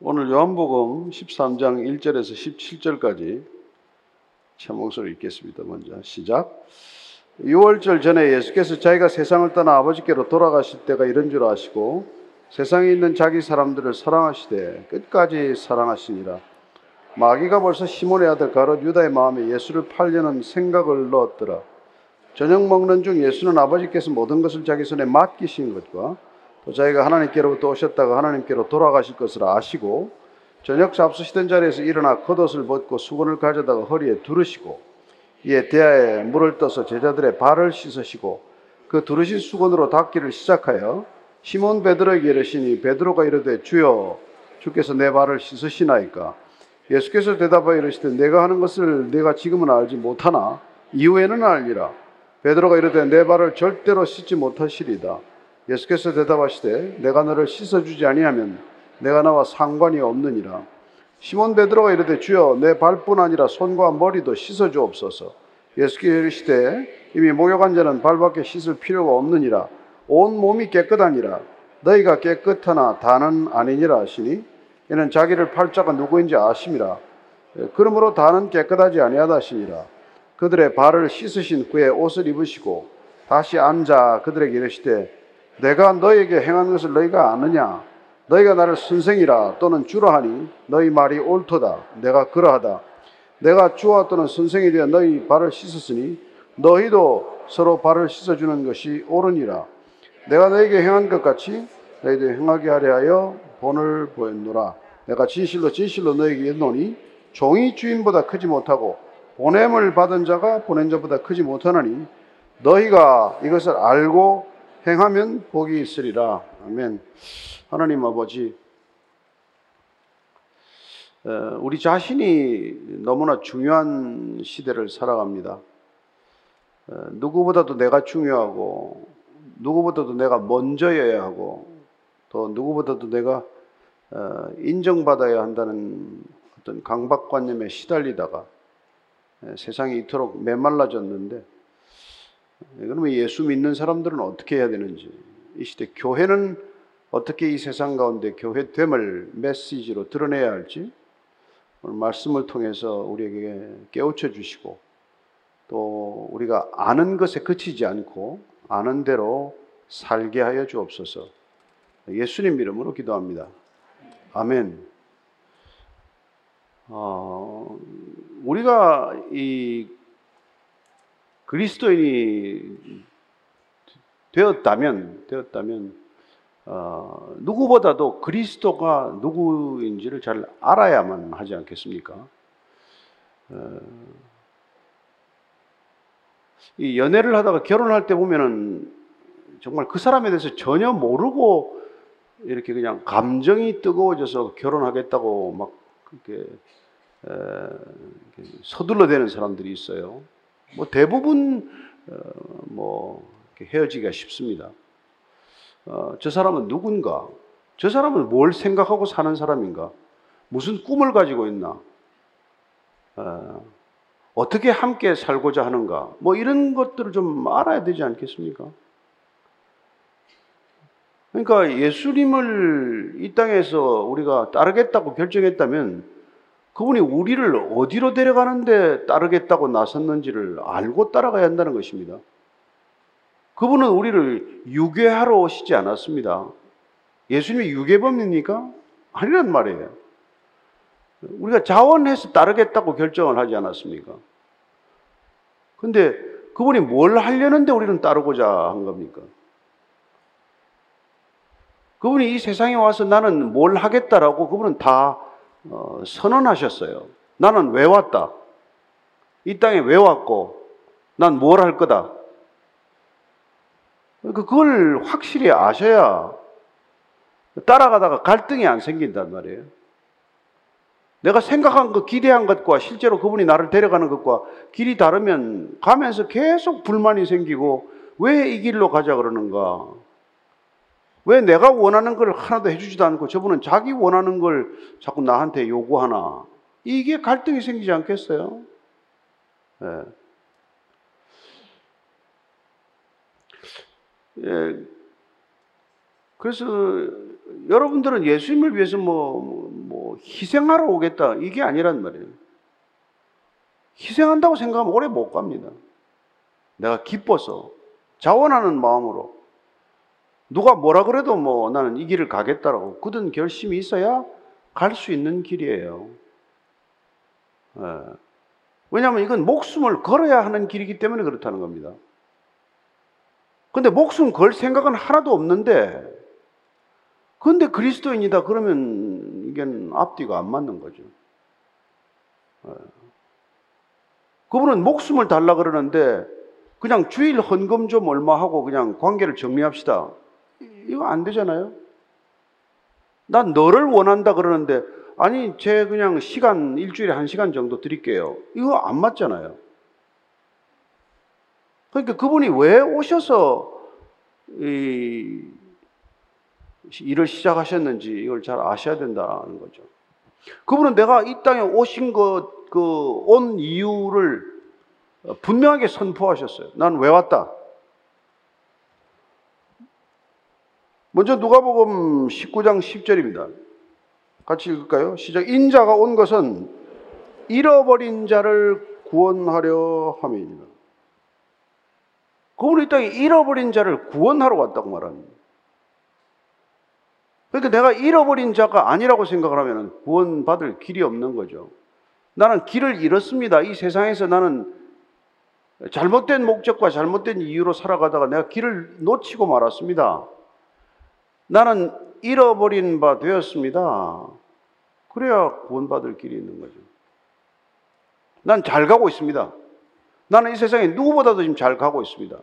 오늘 요한복음 13장 1절에서 17절까지 제목을 읽겠습니다. 먼저 시작. 6월절 전에 예수께서 자기가 세상을 떠나 아버지께로 돌아가실 때가 이런 줄 아시고 세상에 있는 자기 사람들을 사랑하시되 끝까지 사랑하시니라. 마귀가 벌써 시몬의 아들 가롯 유다의 마음에 예수를 팔려는 생각을 넣었더라. 저녁 먹는 중 예수는 아버지께서 모든 것을 자기 손에 맡기신 것과 또 자기가 하나님께로부터 오셨다가 하나님께로 돌아가실 것을 아시고 저녁 잡수시던 자리에서 일어나 겉옷을 벗고 수건을 가져다가 허리에 두르시고 이에 대야에 물을 떠서 제자들의 발을 씻으시고 그 두르신 수건으로 닦기를 시작하여 시몬 베드로에게 이르시니 베드로가 이르되 주여 주께서 내 발을 씻으시나이까? 예수께서 대답하여 이르시되 내가 하는 것을 내가 지금은 알지 못하나 이후에는 알리라. 베드로가 이르되 내 발을 절대로 씻지 못하시리다 예수께서 대답하시되 내가 너를 씻어주지 아니하면 내가 나와 상관이 없느니라. 시몬 베드로가 이르되 주여 내 발뿐 아니라 손과 머리도 씻어 주옵소서. 예수께서 이르시되 이미 목욕한 자는 발밖에 씻을 필요가 없느니라. 온 몸이 깨끗하니라. 너희가 깨끗하나 다는 아니니라 하시니 이는 자기를 팔자가 누구인지 아심이라. 그러므로 다는 깨끗하지 아니하다 하시니라. 그들의 발을 씻으신 후에 옷을 입으시고 다시 앉아 그들에게 이르시되 내가 너에게 행한 것을 너희가 아느냐? 너희가 나를 선생이라 또는 주라 하니 너희 말이 옳도다. 내가 그러하다. 내가 주와 또는 선생이 되어 너희 발을 씻었으니 너희도 서로 발을 씻어주는 것이 옳으니라. 내가 너에게 행한 것 같이 너희도 행하게 하려 하여 본을 보였노라. 내가 진실로 진실로 너에게 이르노니 종이 주인보다 크지 못하고 보냄을 받은 자가 보낸 자보다 크지 못하나니 너희가 이것을 알고 행하면 복이 있으리라. 아멘. 하나님 아버지, 어, 우리 자신이 너무나 중요한 시대를 살아갑니다. 어, 누구보다도 내가 중요하고, 누구보다도 내가 먼저여야 하고, 또 누구보다도 내가 어, 인정받아야 한다는 어떤 강박관념에 시달리다가 세상이 이토록 메말라졌는데, 예, 그러면 예수 믿는 사람들은 어떻게 해야 되는지, 이 시대 교회는 어떻게 이 세상 가운데 교회됨을 메시지로 드러내야 할지, 오늘 말씀을 통해서 우리에게 깨우쳐 주시고, 또 우리가 아는 것에 그치지 않고 아는 대로 살게 하여 주옵소서. 예수님 이름으로 기도합니다. 아멘. 어, 우리가 이 그리스도인이 되었다면 되었다면 어, 누구보다도 그리스도가 누구인지를 잘 알아야만 하지 않겠습니까? 어, 이 연애를 하다가 결혼할 때 보면은 정말 그 사람에 대해서 전혀 모르고 이렇게 그냥 감정이 뜨거워져서 결혼하겠다고 막 그렇게 에, 서둘러대는 사람들이 있어요. 뭐 대부분 어, 뭐 헤어지기가 쉽습니다. 어, 저 사람은 누군가? 저 사람은 뭘 생각하고 사는 사람인가? 무슨 꿈을 가지고 있나? 어, 어떻게 함께 살고자 하는가? 뭐 이런 것들을 좀 알아야 되지 않겠습니까? 그러니까 예수님을 이 땅에서 우리가 따르겠다고 결정했다면 그분이 우리를 어디로 데려가는데 따르겠다고 나섰는지를 알고 따라가야 한다는 것입니다. 그분은 우리를 유괴하러 오시지 않았습니다. 예수님이 유괴범입니까? 아니란 말이에요. 우리가 자원해서 따르겠다고 결정을 하지 않았습니까? 근데 그분이 뭘 하려는데 우리는 따르고자 한 겁니까? 그분이 이 세상에 와서 나는 뭘 하겠다라고 그분은 다 어, 선언하셨어요. 나는 왜 왔다? 이 땅에 왜 왔고, 난 뭘 할 거다? 그러니까 그걸 확실히 아셔야 따라가다가 갈등이 안 생긴단 말이에요. 내가 생각한 것, 기대한 것과 실제로 그분이 나를 데려가는 것과 길이 다르면 가면서 계속 불만이 생기고 왜 이 길로 가자 그러는가? 왜 내가 원하는 걸 하나도 해주지도 않고 저분은 자기 원하는 걸 자꾸 나한테 요구하나? 이게 갈등이 생기지 않겠어요? 예. 예. 그래서 여러분들은 예수님을 위해서 뭐, 뭐 희생하러 오겠다 이게 아니란 말이에요. 희생한다고 생각하면 오래 못 갑니다. 내가 기뻐서 자원하는 마음으로 누가 뭐라 그래도 뭐 나는 이 길을 가겠다라고 굳은 결심이 있어야 갈 수 있는 길이에요. 예. 왜냐하면 이건 목숨을 걸어야 하는 길이기 때문에 그렇다는 겁니다. 근데 목숨 걸 생각은 하나도 없는데, 근데 그리스도인이다 그러면 이게 앞뒤가 안 맞는 거죠. 예. 그분은 목숨을 달라 그러는데 그냥 주일 헌금 좀 얼마 하고 그냥 관계를 정리합시다. 이거 안 되잖아요. 난 너를 원한다 그러는데 아니 제 그냥 시간 일주일에 한 시간 정도 드릴게요. 이거 안 맞잖아요. 그러니까 그분이 왜 오셔서 이 일을 시작하셨는지 이걸 잘 아셔야 된다는 거죠. 그분은 내가 이 땅에 오신 것 그 온 이유를 분명하게 선포하셨어요. 난 왜 왔다? 먼저 누가복음 19장 10절입니다. 같이 읽을까요? 시작. 인자가 온 것은 잃어버린 자를 구원하려 함이니라. 그분이 이 땅에 잃어버린 자를 구원하러 왔다고 말합니다. 그러니까 내가 잃어버린 자가 아니라고 생각을 하면 구원받을 길이 없는 거죠. 나는 길을 잃었습니다. 이 세상에서 나는 잘못된 목적과 잘못된 이유로 살아가다가 내가 길을 놓치고 말았습니다. 나는 잃어버린 바 되었습니다. 그래야 구원받을 길이 있는 거죠. 난 잘 가고 있습니다. 나는 이 세상에 누구보다도 지금 잘 가고 있습니다.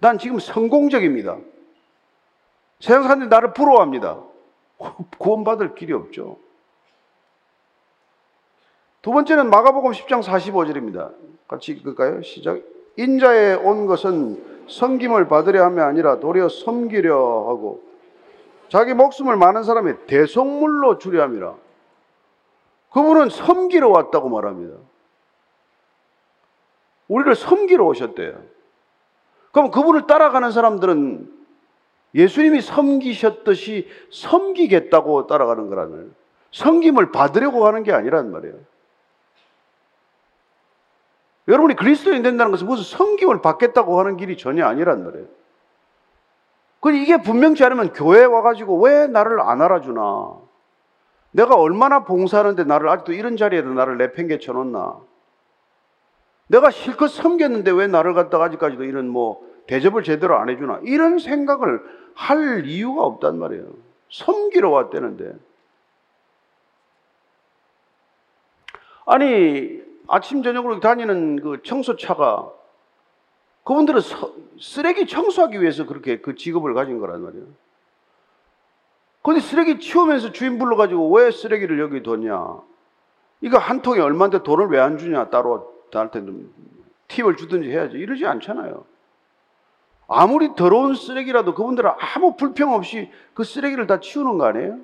난 지금 성공적입니다. 세상 사람들이 나를 부러워합니다. 구원받을 길이 없죠. 두 번째는 마가복음 10장 45절입니다. 같이 읽을까요? 시작. 인자에 온 것은 섬김을 받으려 함이 아니라 도리어 섬기려 하고 자기 목숨을 많은 사람의 대속물로 주려 함이라. 그분은 섬기러 왔다고 말합니다. 우리를 섬기러 오셨대요. 그럼 그분을 따라가는 사람들은 예수님이 섬기셨듯이 섬기겠다고 따라가는 거라는 섬김을 받으려고 하는 게 아니란 말이에요. 여러분이 그리스도인 된다는 것은 무슨 섬김을 받겠다고 하는 길이 전혀 아니란 말이에요. 그 이게 분명치 않으면 교회 와가지고 왜 나를 안 알아주나? 내가 얼마나 봉사하는데 나를 아직도 이런 자리에도 나를 내팽개쳐 놓나? 내가 실컷 섬겼는데 왜 나를 갖다가 아직까지도 이런 뭐 대접을 제대로 안 해주나? 이런 생각을 할 이유가 없단 말이에요. 섬기러 왔다는데. 아니, 아침, 저녁으로 다니는 그 청소차가 그분들은 서, 쓰레기 청소하기 위해서 그렇게 그 직업을 가진 거란 말이에요. 근데 쓰레기 치우면서 주인 불러가지고 왜 쓰레기를 여기 뒀냐? 이거 한 통에 얼마인데 돈을 왜 안 주냐? 따로 나한테 좀 팁을 주든지 해야지. 이러지 않잖아요. 아무리 더러운 쓰레기라도 그분들은 아무 불평 없이 그 쓰레기를 다 치우는 거 아니에요?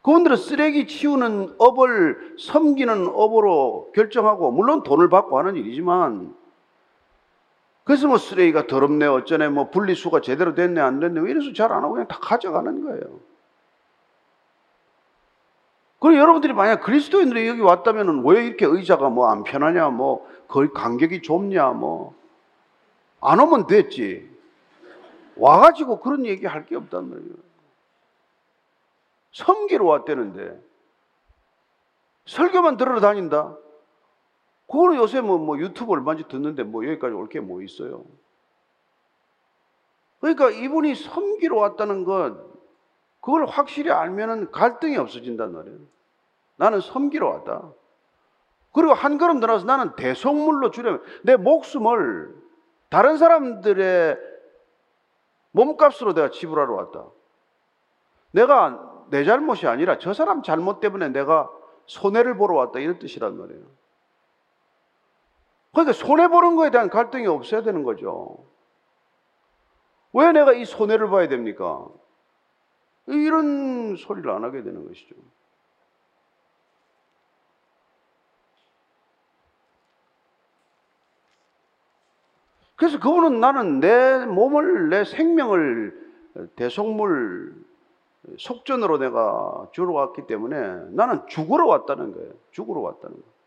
그분들은 쓰레기 치우는 업을 섬기는 업으로 결정하고 물론 돈을 받고 하는 일이지만 그래서 뭐 쓰레기가 더럽네 어쩌네 뭐 분리수가 제대로 됐네 안 됐네 이래서 잘 안 하고 그냥 다 가져가는 거예요. 그리고 여러분들이 만약 그리스도인들이 여기 왔다면 왜 이렇게 의자가 뭐 안 편하냐 뭐 거의 간격이 좁냐 뭐 안 오면 됐지. 와가지고 그런 얘기 할 게 없단 말이에요. 섬기러 왔다는데 설교만 들으러 다닌다. 그거는 요새 뭐, 뭐 유튜브 얼마인지 듣는데 뭐 여기까지 올 게 뭐 있어요. 그러니까 이분이 섬기러 왔다는 것, 그걸 확실히 알면은 갈등이 없어진단 말이에요. 나는 섬기러 왔다. 그리고 한 걸음 들어서 나는 대속물로 주려면 내 목숨을 다른 사람들의 몸값으로 내가 지불하러 왔다. 내가 내 잘못이 아니라 저 사람 잘못 때문에 내가 손해를 보러 왔다. 이런 뜻이란 말이에요. 그러니까 손해보는 거에 대한 갈등이 없어야 되는 거죠. 왜 내가 이 손해를 봐야 됩니까? 이런 소리를 안 하게 되는 것이죠. 그래서 그분은 나는 내 몸을, 내 생명을 대속물 속전으로 내가 주러 왔기 때문에 나는 죽으러 왔다는 거예요. 죽으러 왔다는 거예요.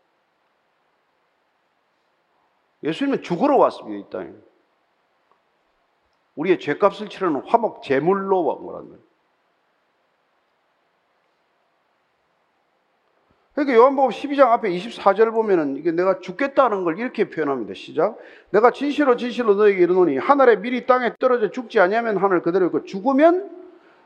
예수님은 죽으러 왔습니다, 이 땅에. 우리의 죄값을 치르는 화목 제물로 온 거라는 거예요. 그러니까 요한복음 12장 앞에 24절 보면은 이게 내가 죽겠다는 걸 이렇게 표현합니다. 시작. 내가 진실로 진실로 너에게 이르노니 하늘에 미리 땅에 떨어져 죽지 아니하면 하늘 그대로 있고 죽으면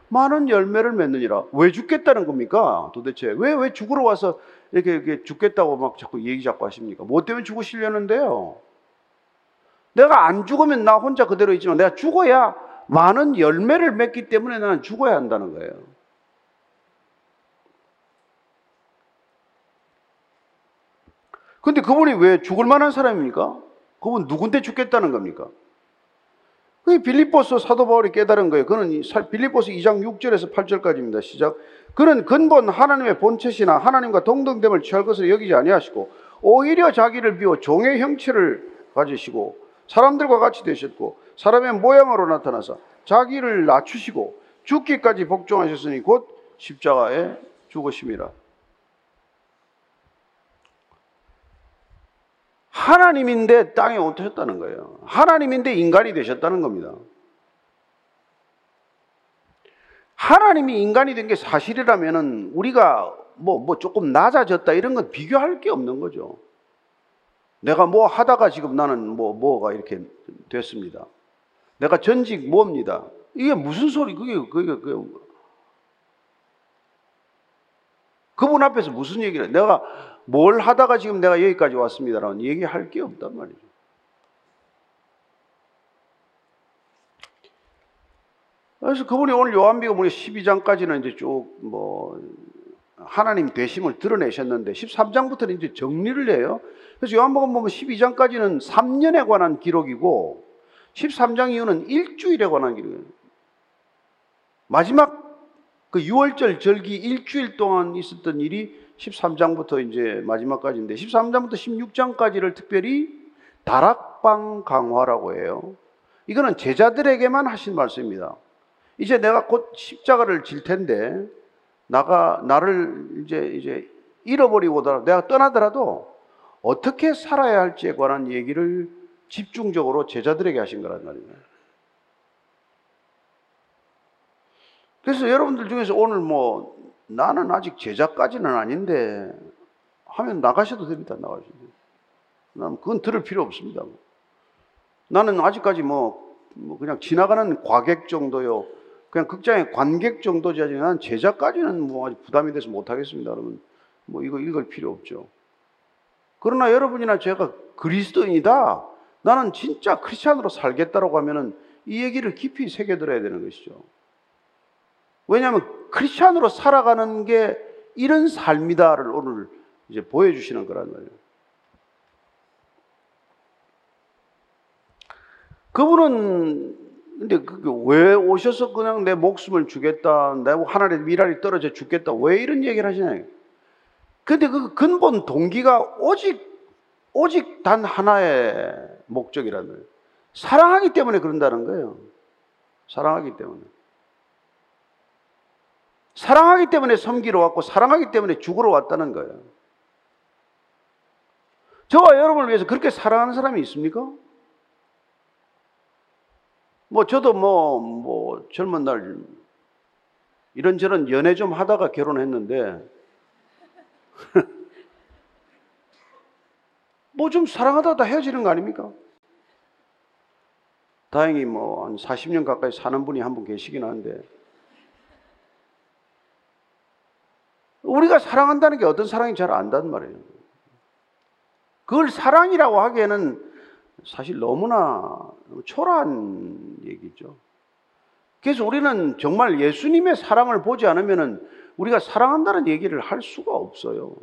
많은 열매를 맺느니라. 왜 죽겠다는 겁니까? 도대체 왜왜 죽으러 와서 이렇게, 이렇게 죽겠다고 막 자꾸 얘기 자꾸 하십니까? 뭐 때문에 죽으시려는데요? 내가 안 죽으면 나 혼자 그대로 있지만 내가 죽어야 많은 열매를 맺기 때문에 나는 죽어야 한다는 거예요. 근데 그분이 왜 죽을 만한 사람입니까? 그분 누군데 죽겠다는 겁니까? 그게 빌립보스 사도 바울이 깨달은 거예요. 그는 빌립보스 2장 6절에서 8절까지입니다. 시작. 그는 근본 하나님의 본체시나 하나님과 동등됨을 취할 것을 여기지 아니하시고 오히려 자기를 비워 종의 형체를 가지시고 사람들과 같이 되셨고 사람의 모양으로 나타나서 자기를 낮추시고 죽기까지 복종하셨으니 곧 십자가에 죽으심이라. 하나님인데 땅에 얹으셨다는 거예요. 하나님인데 인간이 되셨다는 겁니다. 하나님이 인간이 된 게 사실이라면은 우리가 뭐, 뭐 조금 낮아졌다 이런 건 비교할 게 없는 거죠. 내가 뭐 하다가 지금 나는 뭐, 뭐가 이렇게 됐습니다. 내가 전직 뭐입니다. 이게 무슨 소리, 그게, 그게, 그게. 그분 앞에서 무슨 얘기를, 내가 뭘 하다가 지금 내가 여기까지 왔습니다라는 얘기할 게 없단 말이죠. 그래서 그분이 오늘 요한비가 우리 12장까지는 이제 쭉 뭐 하나님 되심을 드러내셨는데 13장부터는 이제 정리를 해요. 그래서 요한복음 보면 12장까지는 3년에 관한 기록이고 13장 이후는 일주일에 관한 기록이에요. 마지막 그 6월절 절기 일주일 동안 있었던 일이 13장부터 이제 마지막까지인데 13장부터 16장까지를 특별히 다락방 강화라고 해요. 이거는 제자들에게만 하신 말씀입니다. 이제 내가 곧 십자가를 질 텐데 나가 나를 이제 이제 잃어버리고 내가 떠나더라도 어떻게 살아야 할지에 관한 얘기를 집중적으로 제자들에게 하신 거란 말이에요. 그래서 여러분들 중에서 오늘 뭐 나는 아직 제자까지는 아닌데 하면 나가셔도 됩니다. 나가셔도. 난 그건 들을 필요 없습니다. 나는 아직까지 뭐, 뭐 그냥 지나가는 과객 정도요. 그냥 극장의 관객 정도지 난 제자까지는 뭐 아직 부담이 돼서 못 하겠습니다. 그러면 뭐 이거 읽을 필요 없죠. 그러나 여러분이나 제가 그리스도인이다. 나는 진짜 크리스찬으로 살겠다라고 하면은 이 얘기를 깊이 새겨들어야 되는 것이죠. 왜냐하면 크리스찬으로 살아가는 게 이런 삶이다를 오늘 이제 보여주시는 거란 말이에요. 그분은 근데 그게 왜 오셔서 그냥 내 목숨을 주겠다, 내 하늘에 미랄이 떨어져 죽겠다, 왜 이런 얘기를 하시냐? 근데 그 근본 동기가 오직 오직 단 하나의 목적이라는 거예요. 사랑하기 때문에 그런다는 거예요. 사랑하기 때문에. 사랑하기 때문에 섬기러 왔고 사랑하기 때문에 죽으러 왔다는 거예요. 저와 여러분을 위해서 그렇게 사랑하는 사람이 있습니까? 뭐 저도 뭐, 뭐 젊은 날 이런저런 연애 좀 하다가 결혼했는데 뭐 좀 사랑하다 다 헤어지는 거 아닙니까? 다행히 뭐 한 40년 가까이 사는 분이 한 분 계시긴 한데 우리가 사랑한다는 게 어떤 사랑인지 잘 안단 말이에요. 그걸 사랑이라고 하기에는 사실 너무나 초라한 얘기죠. 그래서 우리는 정말 예수님의 사랑을 보지 않으면 우리가 사랑한다는 얘기를 할 수가 없어요.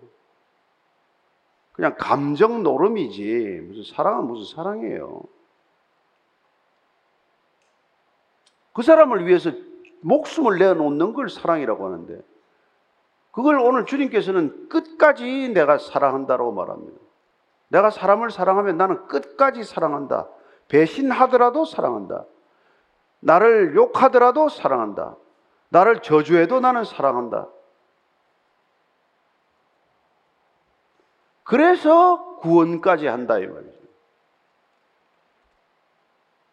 그냥 감정 노름이지 무슨 사랑은 무슨 사랑이에요. 그 사람을 위해서 목숨을 내어놓는 걸 사랑이라고 하는데 그걸 오늘 주님께서는 끝까지 내가 사랑한다고 말합니다. 내가 사람을 사랑하면 나는 끝까지 사랑한다. 배신하더라도 사랑한다. 나를 욕하더라도 사랑한다. 나를 저주해도 나는 사랑한다. 그래서 구원까지 한다 이 말이죠.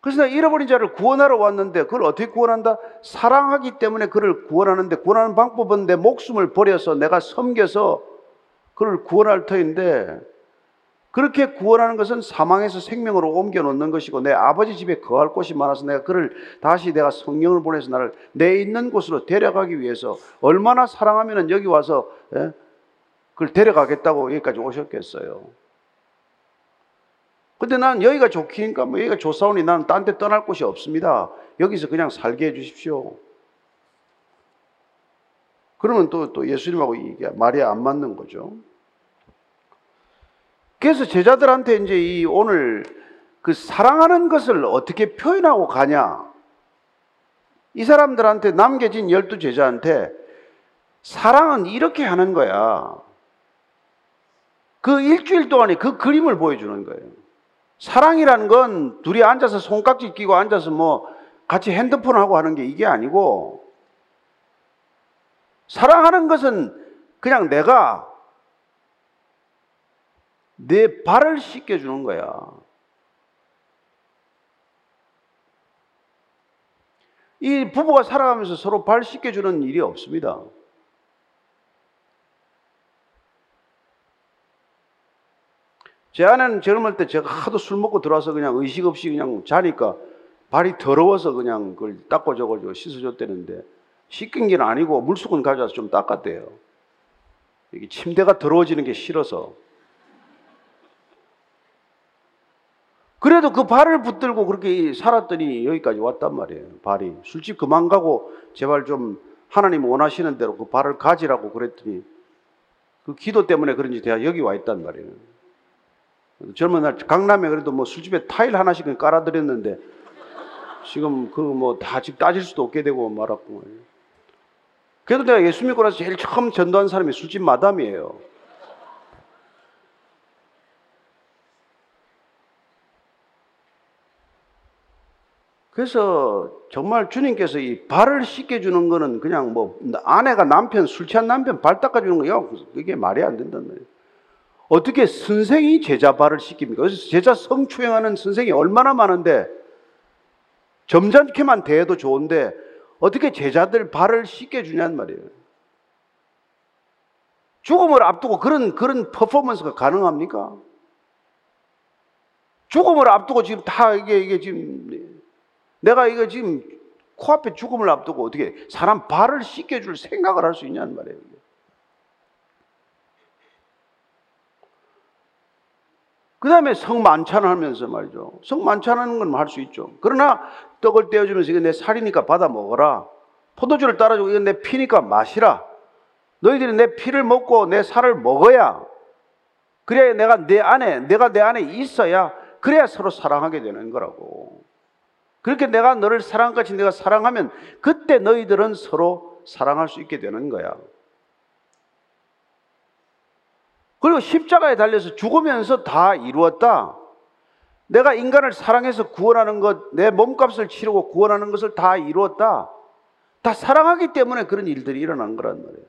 그래서 내가 잃어버린 자를 구원하러 왔는데 그걸 어떻게 구원한다? 사랑하기 때문에 그를 구원하는데 구원하는 방법은 내 목숨을 버려서 내가 섬겨서 그를 구원할 터인데 그렇게 구원하는 것은 사망에서 생명으로 옮겨 놓는 것이고 내 아버지 집에 거할 곳이 많아서 내가 그를 다시 내가 성령을 보내서 나를 내 있는 곳으로 데려가기 위해서 얼마나 사랑하면 여기 와서 예? 그걸 데려가겠다고 여기까지 오셨겠어요. 근데 난 여기가 좋기니까 뭐 여기가 좋사오니 나는 딴 데 떠날 곳이 없습니다. 여기서 그냥 살게 해 주십시오. 그러면 또, 또 예수님하고 이게 말이 안 맞는 거죠. 그래서 제자들한테 이제 이 오늘 그 사랑하는 것을 어떻게 표현하고 가냐. 이 사람들한테 남겨진 열두 제자한테 사랑은 이렇게 하는 거야. 그 일주일 동안에 그 그림을 보여주는 거예요. 사랑이라는 건 둘이 앉아서 손깍지 끼고 앉아서 뭐 같이 핸드폰 하고 하는 게 이게 아니고 사랑하는 것은 그냥 내가 내 발을 씻겨주는 거야. 이 부부가 살아가면서 서로 발 씻겨주는 일이 없습니다. 제 아내는 젊을 때 제가 하도 술 먹고 들어와서 그냥 의식 없이 그냥 자니까 발이 더러워서 그냥 그걸 닦고 저거 씻어줬대는데 씻긴 게 아니고 물수건 가져와서 좀 닦았대요. 이게 침대가 더러워지는 게 싫어서. 그래도 그 발을 붙들고 그렇게 살았더니 여기까지 왔단 말이에요. 발이. 술집 그만 가고 제발 좀 하나님 원하시는 대로 그 발을 가지라고 그랬더니 그 기도 때문에 그런지 내가 여기 와 있단 말이에요. 젊은 날 강남에 그래도 뭐 술집에 타일 하나씩은 깔아드렸는데 지금 그 뭐 다 집 따질 수도 없게 되고 말았고 그래도 내가 예수 믿고 나서 제일 처음 전도한 사람이 술집 마담이에요. 그래서 정말 주님께서 이 발을 씻겨주는 거는 그냥 뭐 아내가 남편, 술 취한 남편 발 닦아주는 거야. 이게 말이 안 된단 말이에요. 어떻게 선생이 제자 발을 씻깁니까? 그래서 제자 성추행하는 선생이 얼마나 많은데 점잖게만 대해도 좋은데 어떻게 제자들 발을 씻겨주냔 말이에요. 죽음을 앞두고 그런, 그런 퍼포먼스가 가능합니까? 죽음을 앞두고 지금 다 이게, 이게 지금 내가 이거 지금 코앞에 죽음을 앞두고 어떻게 사람 발을 씻겨줄 생각을 할 수 있냐는 말이에요. 그 다음에 성만찬을 하면서 말이죠. 성만찬하는 건 할 수 있죠. 그러나 떡을 떼어주면서 이거 내 살이니까 받아 먹어라. 포도주를 따라주고 이건 내 피니까 마시라. 너희들이 내 피를 먹고 내 살을 먹어야 그래야 내가 내 안에 내가 내 안에 있어야 그래야 서로 사랑하게 되는 거라고. 그렇게 내가 너를 사랑같이 내가 사랑하면 그때 너희들은 서로 사랑할 수 있게 되는 거야. 그리고 십자가에 달려서 죽으면서 다 이루었다. 내가 인간을 사랑해서 구원하는 것, 내 몸값을 치르고 구원하는 것을 다 이루었다. 다 사랑하기 때문에 그런 일들이 일어난 거란 말이에요.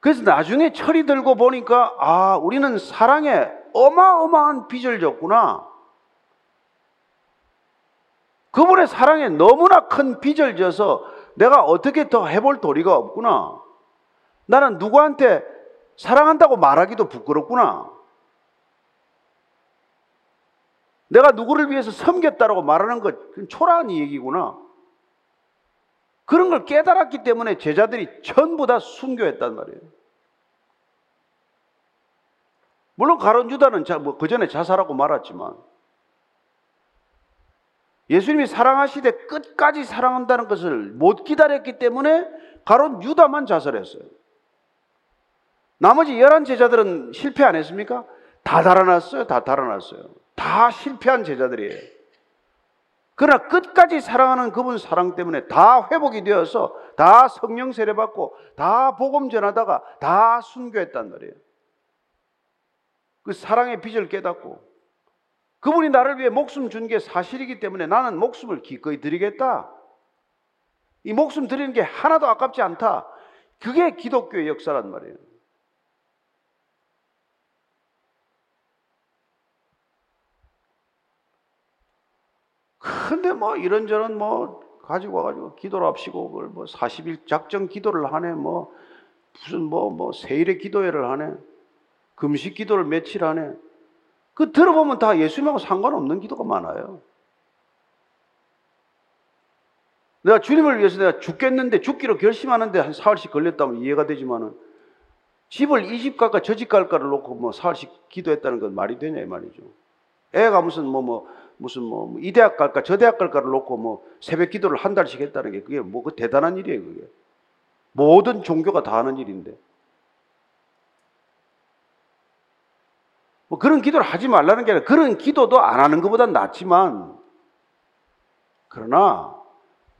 그래서 나중에 철이 들고 보니까, 아, 우리는 사랑에 어마어마한 빚을 졌구나. 그분의 사랑에 너무나 큰 빚을 져서 내가 어떻게 더 해볼 도리가 없구나. 나는 누구한테 사랑한다고 말하기도 부끄럽구나. 내가 누구를 위해서 섬겼다라고 말하는 것, 초라한 얘기구나. 그런 걸 깨달았기 때문에 제자들이 전부 다 순교했단 말이에요. 물론 가론 유다는 뭐그 전에 자살하고 말았지만 예수님이 사랑하시되 끝까지 사랑한다는 것을 못 기다렸기 때문에 가론 유다만 자살했어요. 나머지 열한 제자들은 실패 안 했습니까? 다 달아났어요. 다 달아났어요. 다 실패한 제자들이에요. 그러나 끝까지 사랑하는 그분 사랑 때문에 다 회복이 되어서 다 성령 세례 받고 다 복음 전하다가 다 순교했단 말이에요. 그 사랑의 빚을 깨닫고 그분이 나를 위해 목숨 준 게 사실이기 때문에 나는 목숨을 기꺼이 드리겠다. 이 목숨 드리는 게 하나도 아깝지 않다. 그게 기독교의 역사란 말이에요. 근데 뭐 이런저런 뭐 가지고 와가지고 기도를 합시고 그걸 뭐 40일 작정 기도를 하네 뭐 무슨 뭐 뭐 세일의 기도회를 하네 금식 기도를 며칠 하네 그 들어보면 다 예수님하고 상관없는 기도가 많아요. 내가 주님을 위해서 내가 죽겠는데 죽기로 결심하는데 한 사흘씩 걸렸다면 이해가 되지만은 집을 이 집 갈까 저 집 갈까를 놓고 뭐 사흘씩 기도했다는 건 말이 되냐 이 말이죠. 애가 무슨 뭐뭐 뭐 무슨 뭐 이 대학 갈까 저 대학 갈까를 놓고 뭐 새벽 기도를 한 달씩 했다는 게 그게 뭐 그 대단한 일이에요 그게. 모든 종교가 다 하는 일인데. 뭐 그런 기도를 하지 말라는 게 아니라 그런 기도도 안 하는 것보다 낫지만 그러나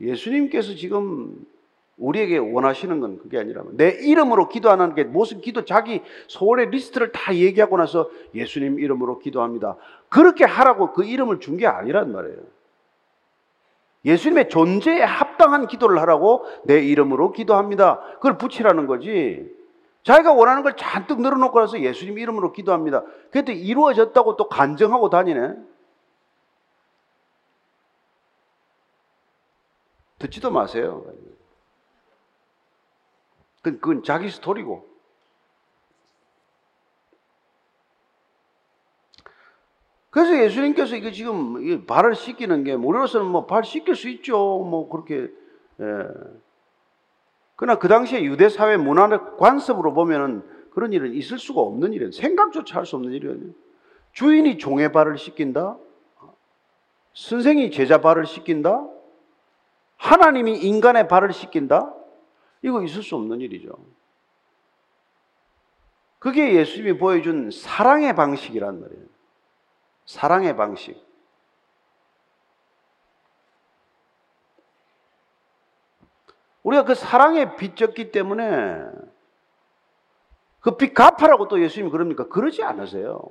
예수님께서 지금 우리에게 원하시는 건 그게 아니라 내 이름으로 기도하는 게 무슨 기도 자기 소원의 리스트를 다 얘기하고 나서 예수님 이름으로 기도합니다. 그렇게 하라고 그 이름을 준 게 아니란 말이에요. 예수님의 존재에 합당한 기도를 하라고 내 이름으로 기도합니다. 그걸 붙이라는 거지. 자기가 원하는 걸 잔뜩 늘어놓고 나서 예수님 이름으로 기도합니다. 그때 이루어졌다고 또 간증하고 다니네. 듣지도 마세요. 그건, 자기 스토리고. 그래서 예수님께서 이거 지금 발을 씻기는 게 우리로서는 뭐 발 씻길 수 있죠. 뭐 그렇게 예. 그러나 그 당시에 유대 사회 문화적 관습으로 보면은 그런 일은 있을 수가 없는 일이에요. 생각조차 할 수 없는 일이에요. 주인이 종의 발을 씻긴다. 선생이 제자 발을 씻긴다. 하나님이 인간의 발을 씻긴다? 이거 있을 수 없는 일이죠. 그게 예수님이 보여준 사랑의 방식이란 말이에요. 사랑의 방식. 우리가 그 사랑에 빚졌기 때문에 그 빚 갚아라고 또 예수님이 그럽니까? 그러지 않으세요.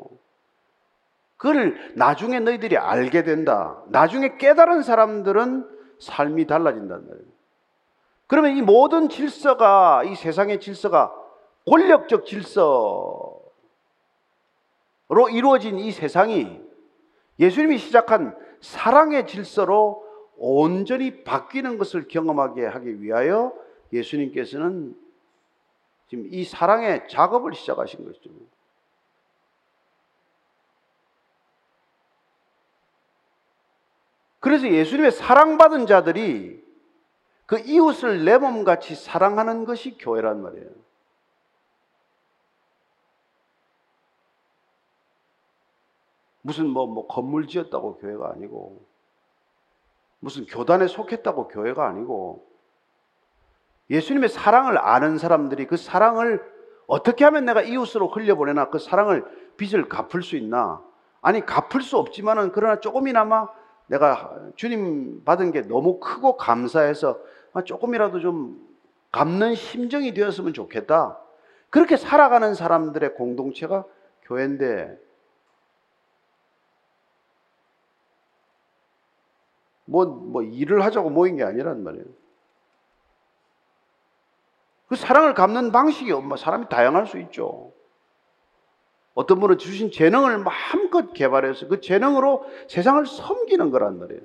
그걸 나중에 너희들이 알게 된다. 나중에 깨달은 사람들은 삶이 달라진다는 거예요. 그러면 이 모든 질서가, 이 세상의 질서가 권력적 질서로 이루어진 이 세상이 예수님이 시작한 사랑의 질서로 온전히 바뀌는 것을 경험하게 하기 위하여 예수님께서는 지금 이 사랑의 작업을 시작하신 것이죠. 그래서 예수님의 사랑받은 자들이 그 이웃을 내 몸같이 사랑하는 것이 교회란 말이에요. 무슨 뭐, 뭐 건물 지었다고 교회가 아니고, 무슨 교단에 속했다고 교회가 아니고, 예수님의 사랑을 아는 사람들이 그 사랑을 어떻게 하면 내가 이웃으로 흘려보내나 그 사랑을 빚을 갚을 수 있나? 아니, 갚을 수 없지만은 그러나 조금이나마 내가 주님 받은 게 너무 크고 감사해서 조금이라도 좀 갚는 심정이 되었으면 좋겠다. 그렇게 살아가는 사람들의 공동체가 교회인데 뭐, 뭐 일을 하자고 모인 게 아니란 말이에요. 그 사랑을 갚는 방식이 뭐 사람이 다양할 수 있죠. 어떤 분은 주신 재능을 마음껏 개발해서 그 재능으로 세상을 섬기는 거란 말이에요.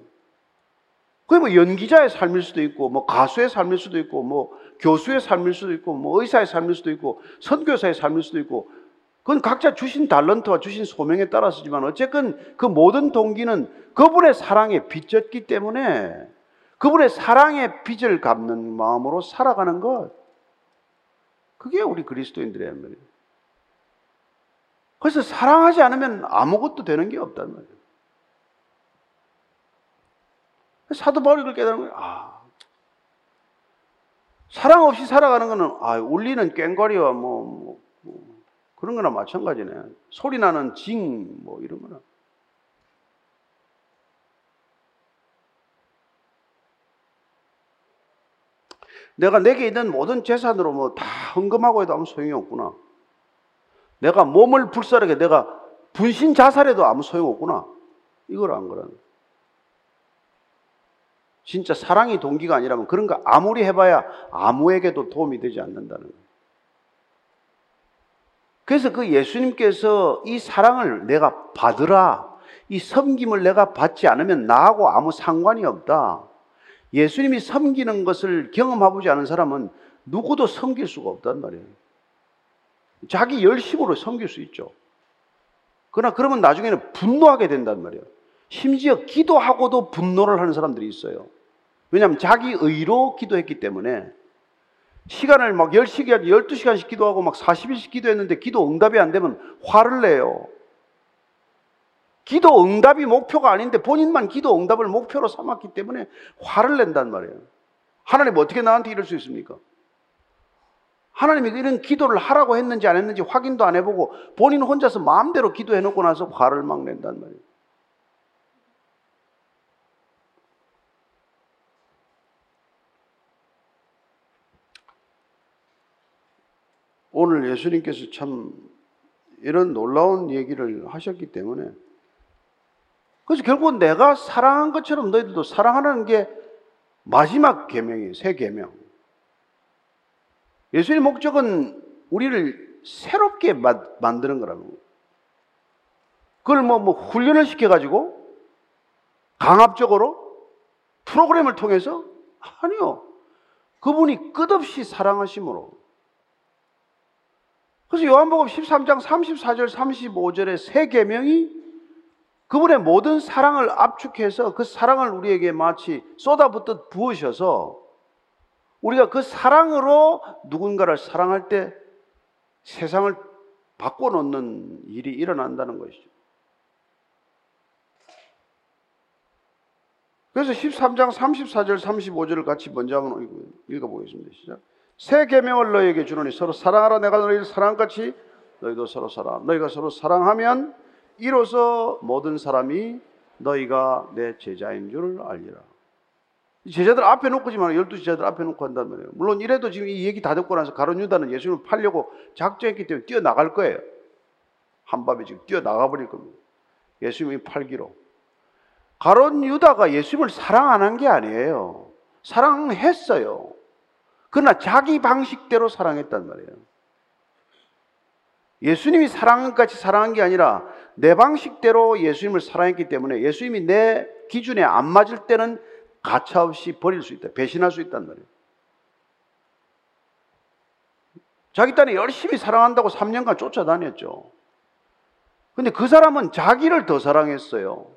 그게 뭐 연기자의 삶일 수도 있고, 뭐 가수의 삶일 수도 있고, 뭐 교수의 삶일 수도 있고, 뭐 의사의 삶일 수도 있고, 선교사의 삶일 수도 있고, 그건 각자 주신 달런트와 주신 소명에 따라서지만 어쨌든 그 모든 동기는 그분의 사랑에 빚졌기 때문에 그분의 사랑의 빚을 갚는 마음으로 살아가는 것. 그게 우리 그리스도인들의 말이에요. 그래서 사랑하지 않으면 아무것도 되는 게 없단 말이에요. 사도 바울이 그걸 깨달은 거예요. 아, 사랑 없이 살아가는 거는 아, 울리는 꽹과리와 뭐, 뭐, 뭐, 그런 거나 마찬가지네. 소리 나는 징, 뭐 이런 거나. 내가 내게 있는 모든 재산으로 뭐 다 헌금하고 해도 아무 소용이 없구나. 내가 몸을 불살하게 내가 분신 자살해도 아무 소용 없구나. 이걸 안 거라는 진짜 사랑이 동기가 아니라면 그런 거 아무리 해봐야 아무에게도 도움이 되지 않는다는 거예요. 그래서 그 예수님께서 이 사랑을 내가 받으라. 이 섬김을 내가 받지 않으면 나하고 아무 상관이 없다. 예수님이 섬기는 것을 경험해보지 않은 사람은 누구도 섬길 수가 없단 말이에요. 자기 열심으로 섬길 수 있죠. 그러나 그러면 나중에는 분노하게 된단 말이에요. 심지어 기도하고도 분노를 하는 사람들이 있어요. 왜냐하면 자기 의로 기도했기 때문에 시간을 막 10시간, 12시간씩 기도하고 막 40일씩 기도했는데 기도 응답이 안 되면 화를 내요. 기도 응답이 목표가 아닌데 본인만 기도 응답을 목표로 삼았기 때문에 화를 낸단 말이에요. 하나님 어떻게 나한테 이럴 수 있습니까? 하나님이 이런 기도를 하라고 했는지 안 했는지 확인도 안 해보고 본인 혼자서 마음대로 기도해 놓고 나서 화를 막 낸단 말이에요. 오늘 예수님께서 참 이런 놀라운 얘기를 하셨기 때문에 그래서 결국 내가 사랑한 것처럼 너희들도 사랑하는 게 마지막 계명이에요. 새 계명. 예수의 목적은 우리를 새롭게 만드는 거라는 거예요. 그걸 뭐, 뭐 훈련을 시켜가지고 강압적으로 프로그램을 통해서 아니요. 그분이 끝없이 사랑하심으로 그래서 요한복음 13장 34절 35절의 세 계명이 그분의 모든 사랑을 압축해서 그 사랑을 우리에게 마치 쏟아붓듯 부으셔서 우리가 그 사랑으로 누군가를 사랑할 때 세상을 바꿔놓는 일이 일어난다는 것이죠. 그래서 13장 34절 35절을 같이 먼저 한번 읽어보겠습니다. 시작. 새 계명을 너희에게 주노니 서로 사랑하라 내가 너희를 사랑같이 너희도 서로 사랑 너희가 서로 사랑하면 이로써 모든 사람이 너희가 내 제자인 줄 알리라. 제자들 앞에 놓고 지만 열두 제자들 앞에 놓고 한단 말이에요. 물론 이래도 지금 이 얘기 다 듣고 나서 가론 유다는 예수님을 팔려고 작정했기 때문에 뛰어나갈 거예요. 한밤에 지금 뛰어나가 버릴 겁니다. 예수님이 팔기로. 가론 유다가 예수님을 사랑 안 한 게 아니에요. 사랑했어요. 그러나 자기 방식대로 사랑했단 말이에요. 예수님이 사랑같이 사랑한 게 아니라 내 방식대로 예수님을 사랑했기 때문에 예수님이 내 기준에 안 맞을 때는 가차없이 버릴 수 있다. 배신할 수 있단 말이에요. 자기 딸이 열심히 사랑한다고 3년간 쫓아다녔죠. 근데 그 사람은 자기를 더 사랑했어요.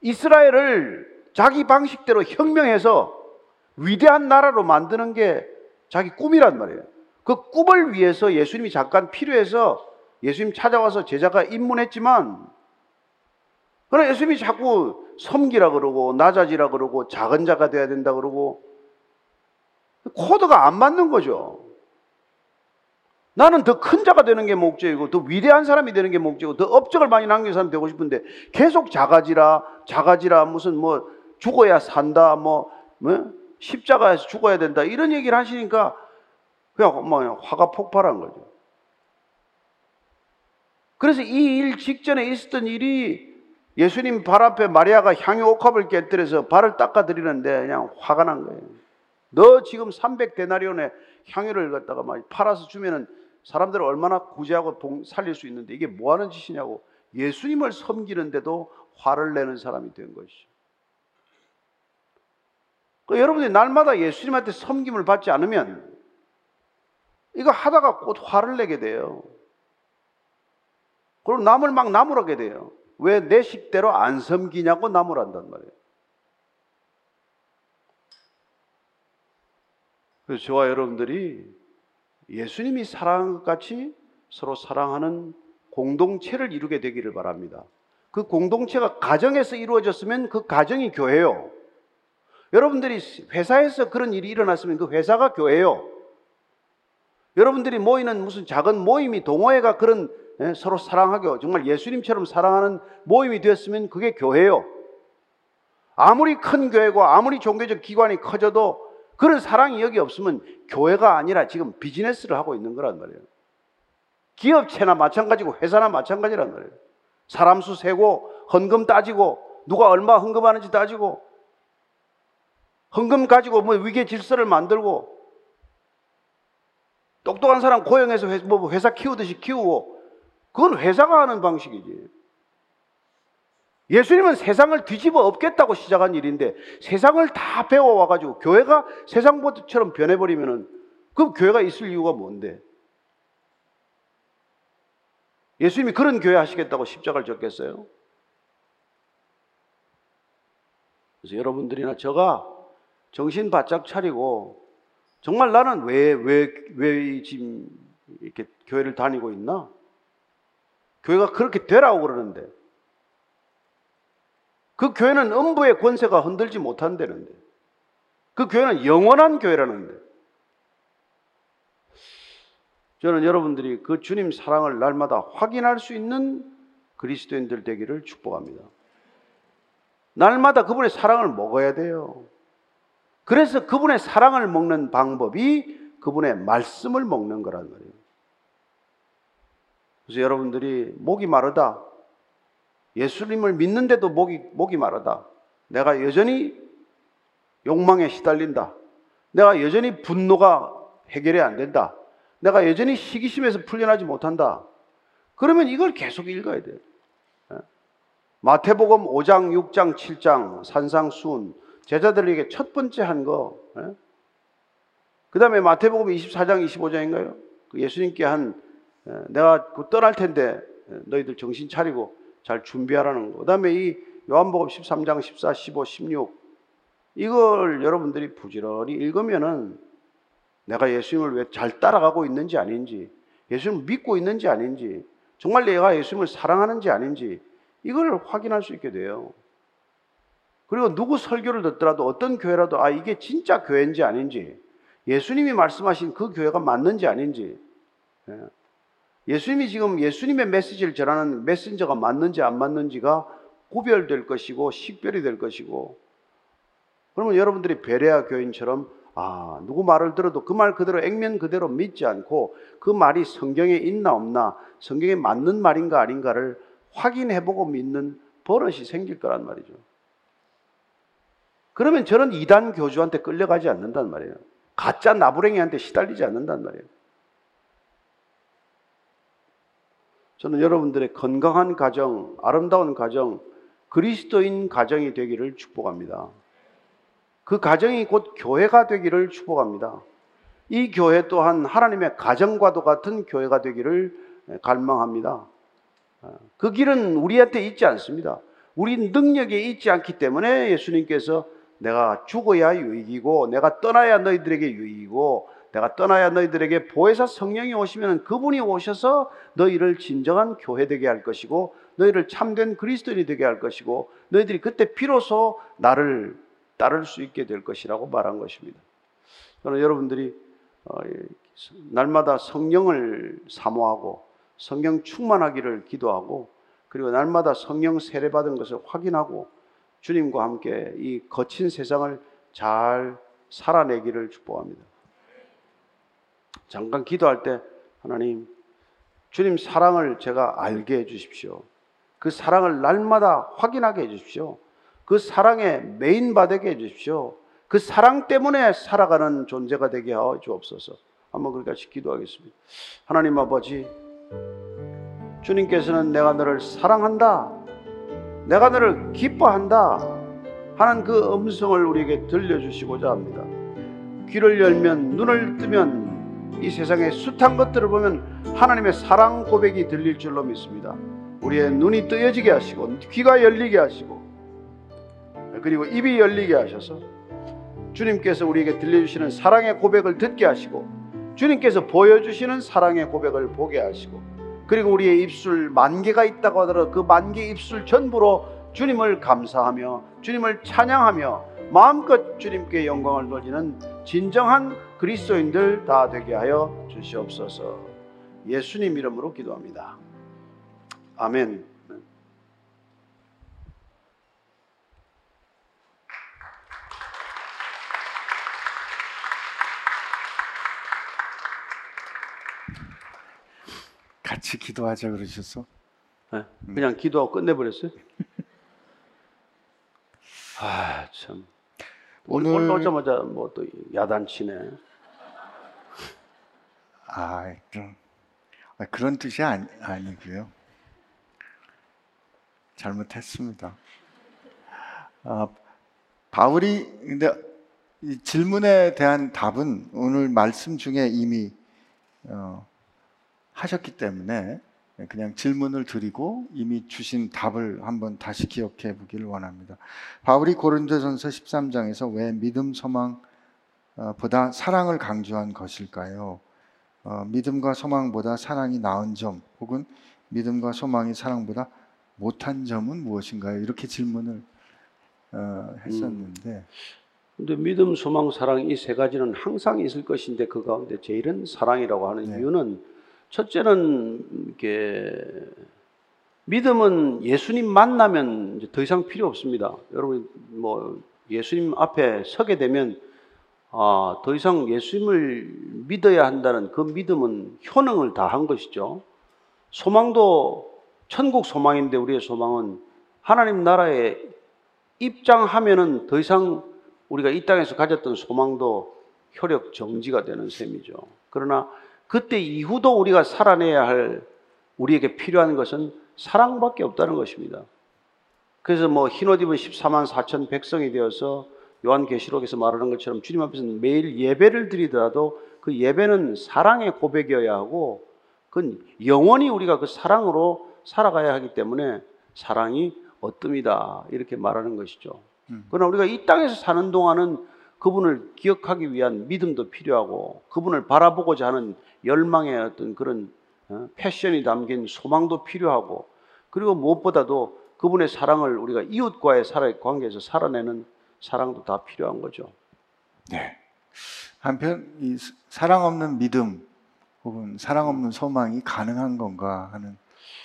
이스라엘을 자기 방식대로 혁명해서 위대한 나라로 만드는 게 자기 꿈이란 말이에요. 그 꿈을 위해서 예수님이 잠깐 필요해서 예수님 찾아와서 제자가 입문했지만 그러나 예수님이 자꾸 섬기라 그러고 낮아지라 그러고 작은 자가 돼야 된다 그러고 코드가 안 맞는 거죠. 나는 더 큰 자가 되는 게 목적이고 더 위대한 사람이 되는 게 목적이고 더 업적을 많이 남긴 사람이 되고 싶은데 계속 작아지라 작아지라 무슨 뭐 죽어야 산다 뭐, 뭐 십자가에서 죽어야 된다. 이런 얘기를 하시니까 그냥 뭐 화가 폭발한 거죠. 그래서 이 일 직전에 있었던 일이 예수님 발 앞에 마리아가 향유 옥합을 깨뜨려서 발을 닦아드리는데 그냥 화가 난 거예요. 너 지금 300데나리온의 향유를 갖다가 막 팔아서 주면은 사람들을 얼마나 구제하고 동, 살릴 수 있는데 이게 뭐 하는 짓이냐고 예수님을 섬기는데도 화를 내는 사람이 된 것이죠. 그 여러분이 날마다 예수님한테 섬김을 받지 않으면 이거 하다가 곧 화를 내게 돼요. 그럼 남을 막 나무라게 돼요. 왜 내 식대로 안 섬기냐고 나무란단 말이에요. 그래서 저와 여러분들이 예수님이 사랑한 것 같이 서로 사랑하는 공동체를 이루게 되기를 바랍니다. 그 공동체가 가정에서 이루어졌으면 그 가정이 교회요. 여러분들이 회사에서 그런 일이 일어났으면 그 회사가 교회요. 여러분들이 모이는 무슨 작은 모임이 동호회가 그런 예, 서로 사랑하게 정말 예수님처럼 사랑하는 모임이 되었으면 그게 교회요. 아무리 큰 교회고 아무리 종교적 기관이 커져도 그런 사랑이 여기 없으면 교회가 아니라 지금 비즈니스를 하고 있는 거란 말이에요. 기업체나 마찬가지고 회사나 마찬가지란 말이에요. 사람 수 세고 헌금 따지고 누가 얼마 헌금하는지 따지고 헌금 가지고 뭐 위계 질서를 만들고 똑똑한 사람 고용해서 회, 뭐 회사 키우듯이 키우고 그건 회사가 하는 방식이지. 예수님은 세상을 뒤집어 엎겠다고 시작한 일인데 세상을 다 배워와 가지고 교회가 세상보다처럼 변해버리면은 그 교회가 있을 이유가 뭔데? 예수님이 그런 교회 하시겠다고 십자가를 졌겠어요? 그래서 여러분들이나 저가 정신 바짝 차리고 정말 나는 왜, 왜, 왜 지금 이렇게 교회를 다니고 있나? 교회가 그렇게 되라고 그러는데. 그 교회는 음부의 권세가 흔들지 못한다는데. 그 교회는 영원한 교회라는데. 저는 여러분들이 그 주님 사랑을 날마다 확인할 수 있는 그리스도인들 되기를 축복합니다. 날마다 그분의 사랑을 먹어야 돼요. 그래서 그분의 사랑을 먹는 방법이 그분의 말씀을 먹는 거란 말이에요. 그래서 여러분들이 목이 마르다. 예수님을 믿는데도 목이, 목이 마르다. 내가 여전히 욕망에 시달린다. 내가 여전히 분노가 해결이 안 된다. 내가 여전히 시기심에서 풀려나지 못한다. 그러면 이걸 계속 읽어야 돼요. 예? 마태복음 5장, 6장, 7장, 산상순, 제자들에게 첫 번째 한 거. 예? 그 다음에 마태복음 24장, 25장인가요? 그 예수님께 한, 예, 내가 떠날 텐데 너희들 정신 차리고 잘 준비하라는 거. 그 다음에 이 요한복음 13장, 14, 15, 16. 이걸 여러분들이 부지런히 읽으면은 내가 예수님을 왜 잘 따라가고 있는지 아닌지, 예수님을 믿고 있는지 아닌지, 정말 내가 예수님을 사랑하는지 아닌지, 이걸 확인할 수 있게 돼요. 그리고 누구 설교를 듣더라도 어떤 교회라도 아, 이게 진짜 교회인지 아닌지, 예수님이 말씀하신 그 교회가 맞는지 아닌지, 예. 예수님이 지금 예수님의 메시지를 전하는 메신저가 맞는지 안 맞는지가 구별될 것이고 식별이 될 것이고 그러면 여러분들이 베레아 교인처럼 아, 누구 말을 들어도 그 말 그대로 액면 그대로 믿지 않고 그 말이 성경에 있나 없나, 성경에 맞는 말인가 아닌가를 확인해 보고 믿는 버릇이 생길 거란 말이죠. 그러면 저는 이단 교주한테 끌려가지 않는단 말이에요. 가짜 나부랭이한테 시달리지 않는단 말이에요. 저는 여러분들의 건강한 가정, 아름다운 가정, 그리스도인 가정이 되기를 축복합니다. 그 가정이 곧 교회가 되기를 축복합니다. 이 교회 또한 하나님의 가정과도 같은 교회가 되기를 갈망합니다. 그 길은 우리한테 있지 않습니다. 우리 능력에 있지 않기 때문에 예수님께서 내가 죽어야 유익이고 내가 떠나야 너희들에게 유익이고 내가 떠나야 너희들에게 보혜사 성령이 오시면 그분이 오셔서 너희를 진정한 교회 되게 할 것이고 너희를 참된 그리스도인이 되게 할 것이고 너희들이 그때 비로소 나를 따를 수 있게 될 것이라고 말한 것입니다. 저는 여러분들이 어, 날마다 성령을 사모하고 성령 충만하기를 기도하고 그리고 날마다 성령 세례 받은 것을 확인하고 주님과 함께 이 거친 세상을 잘 살아내기를 축복합니다. 잠깐 기도할 때 하나님 주님 사랑을 제가 알게 해 주십시오. 그 사랑을 날마다 확인하게 해 주십시오. 그 사랑에 메인 받게 해 주십시오. 그 사랑 때문에 살아가는 존재가 되게 하여 주옵소서. 한번 그렇게 같이 기도하겠습니다. 하나님 아버지, 주님께서는 내가 너를 사랑한다. 내가 너를 기뻐한다. 하는 그 음성을 우리에게 들려주시고자 합니다. 귀를 열면, 눈을 뜨면 이 세상의 숱한 것들을 보면 하나님의 사랑 고백이 들릴 줄로 믿습니다. 우리의 눈이 뜨여지게 하시고 귀가 열리게 하시고 그리고 입이 열리게 하셔서 주님께서 우리에게 들려주시는 사랑의 고백을 듣게 하시고 주님께서 보여주시는 사랑의 고백을 보게 하시고 그리고 우리의 입술 만 개가 있다고 하더라도 그 만 개 입술 전부로 주님을 감사하며 주님을 찬양하며 마음껏 주님께 영광을 돌리는 진정한 그리스도인들 다 되게 하여 주시옵소서. 예수님 이름으로 기도합니다. 아멘. 같이 기도하자 그러셨어? 네, 그냥 기도하고 끝내버렸어요. 아 참. 오늘 오자마자 뭐 또 야단치네. 아, 그런, 아, 그런 뜻이 아니, 아니고요. 잘못했습니다. 아, 바울이 근데 이 질문에 대한 답은 오늘 말씀 중에 이미 어, 하셨기 때문에 그냥 질문을 드리고 이미 주신 답을 한번 다시 기억해 보기를 원합니다. 바울이 고린도전서 13장에서 왜 믿음 소망보다 사랑을 강조한 것일까요? 어, 믿음과 소망보다 사랑이 나은 점 혹은 믿음과 소망이 사랑보다 못한 점은 무엇인가요? 이렇게 질문을 어, 했었는데 근데 믿음, 소망, 사랑 이 세 가지는 항상 있을 것인데 그 가운데 제일은 사랑이라고 하는 네. 이유는 첫째는 이게 믿음은 예수님 만나면 더 이상 필요 없습니다. 여러분 뭐 예수님 앞에 서게 되면 아, 더 이상 예수님을 믿어야 한다는 그 믿음은 효능을 다 한 것이죠. 소망도 천국 소망인데 우리의 소망은 하나님 나라에 입장하면은 더 이상 우리가 이 땅에서 가졌던 소망도 효력 정지가 되는 셈이죠. 그러나 그때 이후도 우리가 살아내야 할 우리에게 필요한 것은 사랑밖에 없다는 것입니다. 그래서 뭐 흰옷 입은 14만 4천 백성이 되어서 요한계시록에서 말하는 것처럼 주님 앞에서 매일 예배를 드리더라도 그 예배는 사랑의 고백이어야 하고 그건 영원히 우리가 그 사랑으로 살아가야 하기 때문에 사랑이 어뜸이다 이렇게 말하는 것이죠. 음. 그러나 우리가 이 땅에서 사는 동안은 그분을 기억하기 위한 믿음도 필요하고 그분을 바라보고자 하는 열망의 어떤 그런 어, 패션이 담긴 소망도 필요하고 그리고 무엇보다도 그분의 사랑을 우리가 이웃과의 관계에서 살아내는 사랑도 다 필요한 거죠. 네. 한편 이 스- 사랑 없는 믿음 혹은 사랑 없는 소망이 가능한 건가 하는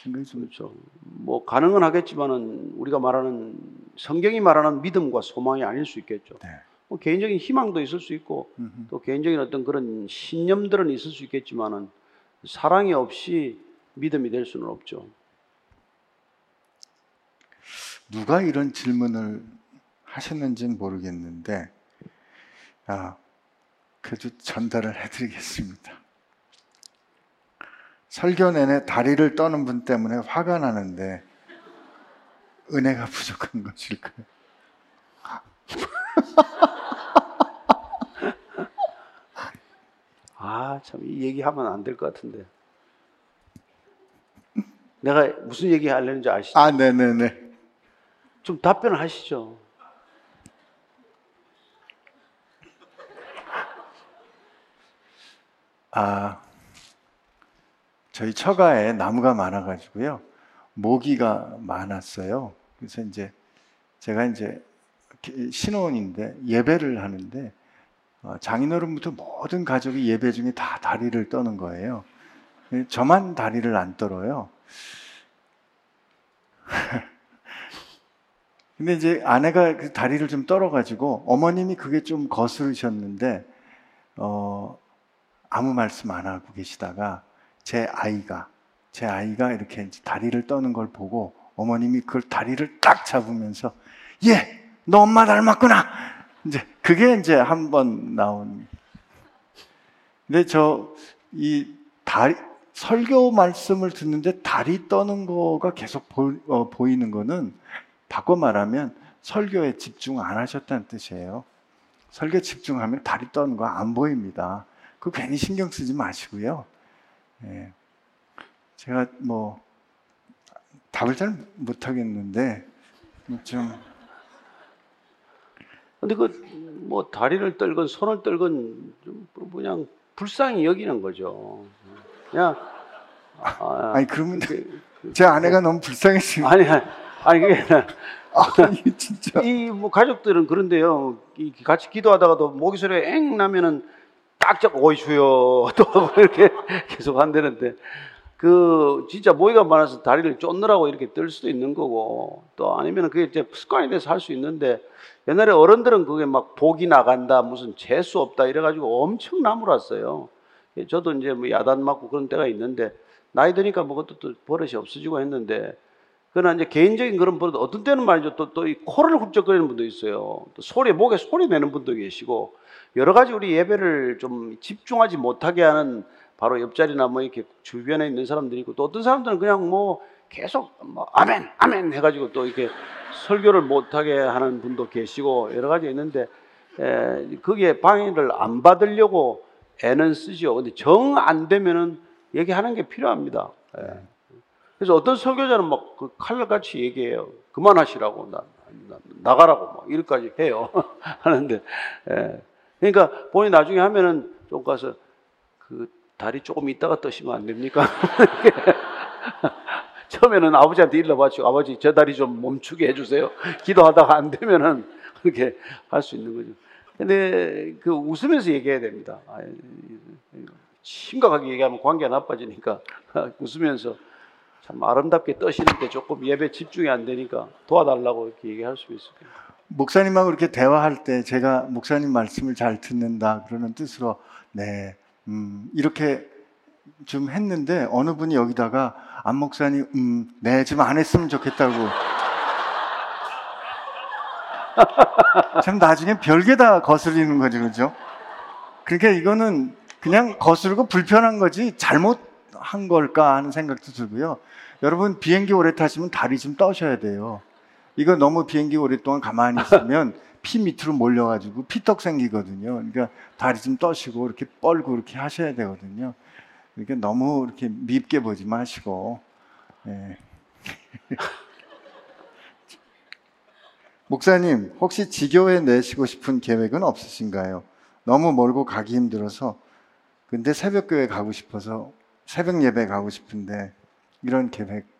생각이 좀 그렇죠. 뭐 가능은 하겠지만은 우리가 말하는 성경이 말하는 믿음과 소망이 아닐 수 있겠죠. 네. 뭐 개인적인 희망도 있을 수 있고 음흠. 또 개인적인 어떤 그런 신념들은 있을 수 있겠지만은 사랑이 없이 믿음이 될 수는 없죠. 누가 이런 질문을 하셨는지는 모르겠는데 아, 그래도 전달을 해드리겠습니다. 설교 내내 다리를 떠는 분 때문에 화가 나는데 은혜가 부족한 것일까요? 아, 참 이 얘기하면 안 될 것 같은데. 내가 무슨 얘기 하려는지 아시죠? 아, 네네네. 좀 답변을 하시죠. 아, 저희 처가에 나무가 많아가지고요. 모기가 많았어요. 그래서 이제 제가 이제 기- 신혼인데 예배를 하는데 어, 장인어른부터 모든 가족이 예배 중에 다 다리를 떠는 거예요. 예, 저만 다리를 안 떨어요. 근데 이제 아내가 그 다리를 좀 떨어가지고 어머님이 그게 좀 거스르셨는데 어, 아무 말씀 안 하고 계시다가 제 아이가 제 아이가 이렇게 다리를 떠는 걸 보고 어머님이 그걸 다리를 딱 잡으면서 예, 너 엄마 닮았구나. 이제 그게 이제 한 번 나온. 근데 저 이 다리 설교 말씀을 듣는데 다리 떠는 거가 계속 보, 어, 보이는 거는 바꿔 말하면 설교에 집중 안 하셨다는 뜻이에요. 설교 집중하면 다리 떠는 거 안 보입니다. 그 괜히 신경 쓰지 마시고요. 예. 제가 뭐 답을 잘 못하겠는데 좀 근데 그 뭐 다리를 떨건 손을 떨건 좀 그냥 불쌍히 여기는 거죠. 그냥 아, 아니 그러면 그- 제 아내가 너무 불쌍해지고 아니 아니 그게 아니 진짜 이 뭐 가족들은 그런데요. 이 같이 기도하다가도 모기 소리가 엥 나면은 딱 잡고 어이 주여 또 이렇게 계속 한다는데 그 진짜 모기가 많아서 다리를 쫓느라고 이렇게 뜰 수도 있는 거고 또 아니면 그게 이제 습관이 돼서 할 수 있는데 옛날에 어른들은 그게 막 복이 나간다 무슨 재수 없다 이래가지고 엄청 나무랐어요. 저도 이제 뭐 야단 맞고 그런 때가 있는데 나이 드니까 뭐 그것도 또 버릇이 없어지고 했는데 그러나 이제 개인적인 그런 분도 어떤 때는 말이죠. 또, 또 이 코를 훌쩍거리는 분도 있어요. 또 소리, 목에 소리 내는 분도 계시고, 여러 가지 우리 예배를 좀 집중하지 못하게 하는 바로 옆자리나 뭐 이렇게 주변에 있는 사람들이 있고, 또 어떤 사람들은 그냥 뭐 계속 뭐 아멘, 아멘 해가지고 또 이렇게 설교를 못하게 하는 분도 계시고, 여러 가지 있는데, 에, 거기에 방해를 안 받으려고 애는 쓰죠. 근데 정 안 되면은 얘기하는 게 필요합니다. 예. 그래서 어떤 설교자는 막 그 칼날같이 얘기해요. 그만하시라고 나, 나 나 가라고 막 이렇게까지 해요. 하는데 예. 그러니까 본인 이 나중에 하면은 좀 가서 그 다리 조금 있다가 떠시면 안 됩니까? 처음에는 아버지한테 일러 바치고 아버지 저 다리 좀 멈추게 해주세요. 기도하다가 안 되면은 그렇게 할 수 있는 거죠. 근데 그 웃으면서 얘기해야 됩니다. 아, 심각하게 얘기하면 관계가 나빠지니까 웃으면서 참 아름답게 떠시는데 조금 예배 집중이 안 되니까 도와달라고 이렇게 얘기할 수 거예요. 목사님하고 이렇게 대화할 때 제가 목사님 말씀을 잘 듣는다 그러는 뜻으로 네, 음, 이렇게 좀 했는데 어느 분이 여기다가 안 목사님, 음, 네, 좀 안 했으면 좋겠다고. 참 나중에 별게 다 거슬리는 거죠, 그죠? 그러니까 이거는 그냥 거슬고 불편한 거지 잘못한 걸까 하는 생각도 들고요. 여러분 비행기 오래 타시면 다리 좀 떠셔야 돼요. 이거 너무 비행기 오랫동안 가만히 있으면 피 밑으로 몰려가지고 피떡 생기거든요. 그러니까 다리 좀 떠시고 이렇게 뻘고 이렇게 하셔야 되거든요. 그러니까 너무 이렇게 밉게 보지 마시고. 예. 목사님, 혹시 지교회 내시고 싶은 계획은 없으신가요? 너무 멀고 가기 힘들어서 근데 새벽교회 가고 싶어서 새벽 예배 가고 싶은데 이런 계획.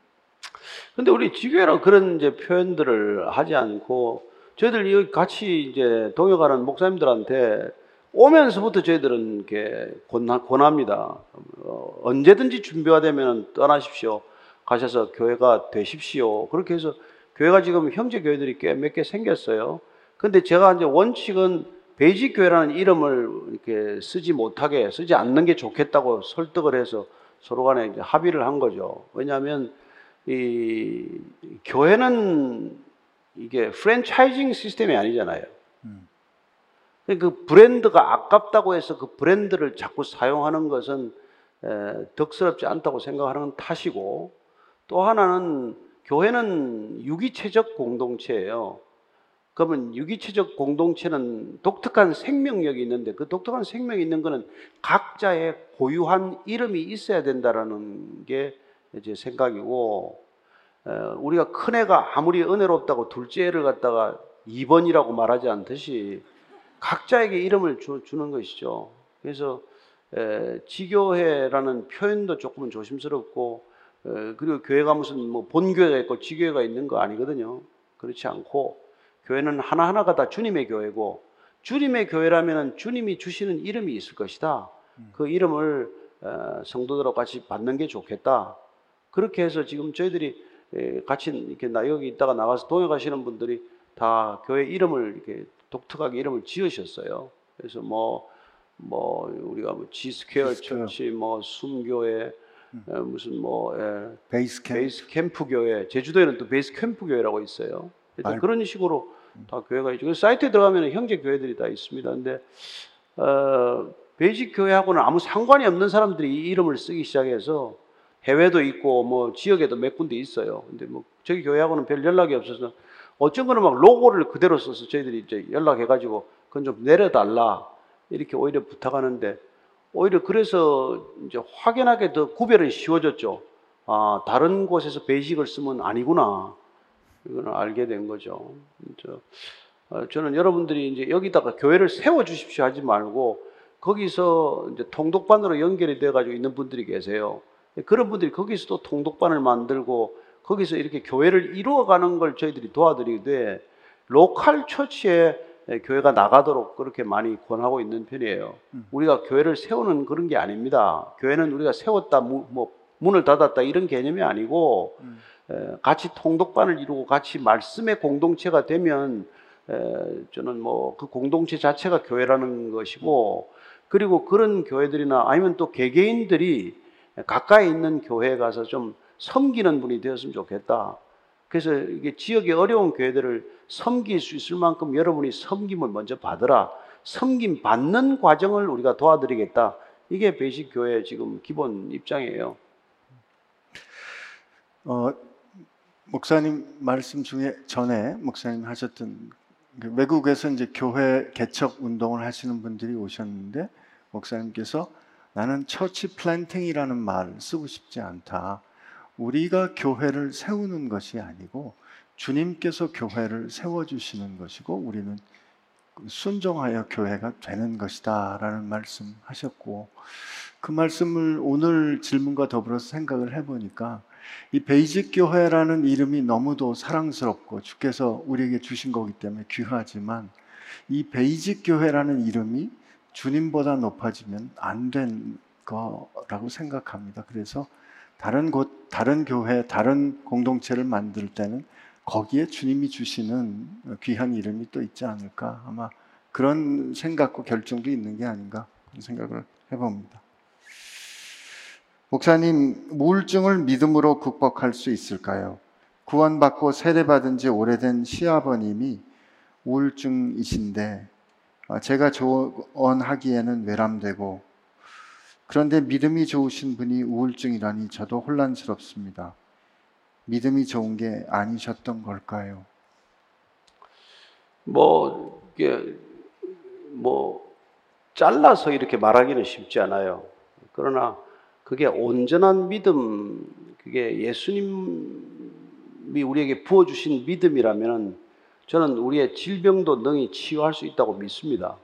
근데 우리 지교회랑 그런 이제 표현들을 하지 않고 저희들 여기 같이 이제 동역하는 목사님들한테 오면서부터 저희들은 이렇게 권하, 권합니다. 어, 언제든지 준비가 되면 떠나십시오. 가셔서 교회가 되십시오. 그렇게 해서 교회가 지금 형제 교회들이 꽤 몇 개 생겼어요. 근데 제가 이제 원칙은 베이직 교회라는 이름을 이렇게 쓰지 못하게 쓰지 않는 게 좋겠다고 설득을 해서 서로 간에 합의를 한 거죠. 왜냐하면 이 교회는 이게 프랜차이징 시스템이 아니잖아요. 그 브랜드가 아깝다고 해서 그 브랜드를 자꾸 사용하는 것은 덕스럽지 않다고 생각하는 건 탓이고 또 하나는 교회는 유기체적 공동체예요. 그러면 유기체적 공동체는 독특한 생명력이 있는데 그 독특한 생명이 있는 것은 각자의 고유한 이름이 있어야 된다라는 게 제 생각이고 우리가 큰 애가 아무리 은혜롭다고 둘째 애를 갖다가 2번이라고 말하지 않듯이 각자에게 이름을 주, 는 것이죠. 그래서 지교회라는 표현도 조금은 조심스럽고 그리고 교회가 무슨 뭐 본교회가 있고 지교회가 있는 거 아니거든요. 그렇지 않고 교회는 하나하나가 다 주님의 교회고 주님의 교회라면 주님이 주시는 이름이 있을 것이다. 그 이름을 어, 성도들하고 같이 받는 게 좋겠다. 그렇게 해서 지금 저희들이 같이 이렇게 나 여기 있다가 나가서 동역하시는 분들이 다 교회 이름을 이렇게 독특하게 이름을 지으셨어요. 그래서 뭐, 뭐, 우리가 뭐 지스퀘어 처치, 뭐, 숨교회, 음. 무슨 뭐, 예, 베이스 캠프. 베이스 캠프 교회, 제주도에는 또 베이스 캠프 교회라고 있어요. 말... 그런 식으로 다 교회가 있죠. 사이트에 들어가면 형제 교회들이 다 있습니다. 근데 어, 베이직 교회하고는 아무 상관이 없는 사람들이 이 이름을 쓰기 시작해서 해외도 있고 뭐 지역에도 몇 군데 있어요. 근데 뭐 저기 교회하고는 별 연락이 없어서 어떤 거는 막 로고를 그대로 써서 저희들이 이제 연락해가지고 그건 좀 내려달라 이렇게 오히려 부탁하는데 오히려 그래서 이제 확연하게 더 구별은 쉬워졌죠. 아 다른 곳에서 베이직을 쓰면 아니구나. 이거는 알게 된 거죠. 저, 어, 저는 여러분들이 이제 여기다가 교회를 세워 주십시오 하지 말고 거기서 이제 통독반으로 연결이 돼 가지고 있는 분들이 계세요. 그런 분들이 거기서도 통독반을 만들고 거기서 이렇게 교회를 이루어가는 걸 저희들이 도와드리되 로컬 처치에 교회가 나가도록 그렇게 많이 권하고 있는 편이에요. 음. 우리가 교회를 세우는 그런 게 아닙니다. 교회는 우리가 세웠다, 뭐 문을 닫았다 이런 개념이 아니고 음. 같이 통독반을 이루고 같이 말씀의 공동체가 되면 저는 뭐 그 공동체 자체가 교회라는 것이고 그리고 그런 교회들이나 아니면 또 개개인들이 가까이 있는 교회에 가서 좀 섬기는 분이 되었으면 좋겠다. 그래서 이게 지역의 어려운 교회들을 섬길 수 있을 만큼 여러분이 섬김을 먼저 받으라. 섬김 받는 과정을 우리가 도와드리겠다. 이게 베이식 교회 지금 기본 입장이에요. 어, 목사님 말씀 중에 전에 목사님 하셨던 그 외국에서 이제 교회 개척 운동을 하시는 분들이 오셨는데 목사님께서 나는 church planting이라는 말을 쓰고 싶지 않다. 우리가 교회를 세우는 것이 아니고 주님께서 교회를 세워주시는 것이고 우리는 순종하여 교회가 되는 것이다 라는 말씀 하셨고 그 말씀을 오늘 질문과 더불어서 생각을 해보니까 이 베이직 교회라는 이름이 너무도 사랑스럽고 주께서 우리에게 주신 거기 때문에 귀하지만 이 베이직 교회라는 이름이 주님보다 높아지면 안 된 거라고 생각합니다. 그래서 다른 곳, 다른 교회, 다른 공동체를 만들 때는 거기에 주님이 주시는 귀한 이름이 또 있지 않을까 아마 그런 생각과 결정도 있는 게 아닌가 그런 생각을 해봅니다. 목사님, 우울증을 믿음으로 극복할 수 있을까요? 구원받고 세례받은 지 오래된 시아버님이 우울증이신데 어, 제가 조언하기에는 외람되고 그런데 믿음이 좋으신 분이 우울증이라니 저도 혼란스럽습니다. 믿음이 좋은 게 아니셨던 걸까요? 뭐 이게 뭐 잘라서 이렇게 말하기는 쉽지 않아요. 그러나 그게 온전한 믿음, 그게 예수님이 우리에게 부어 주신 믿음이라면 저는 우리의 질병도 능히 치유할 수 있다고 믿습니다.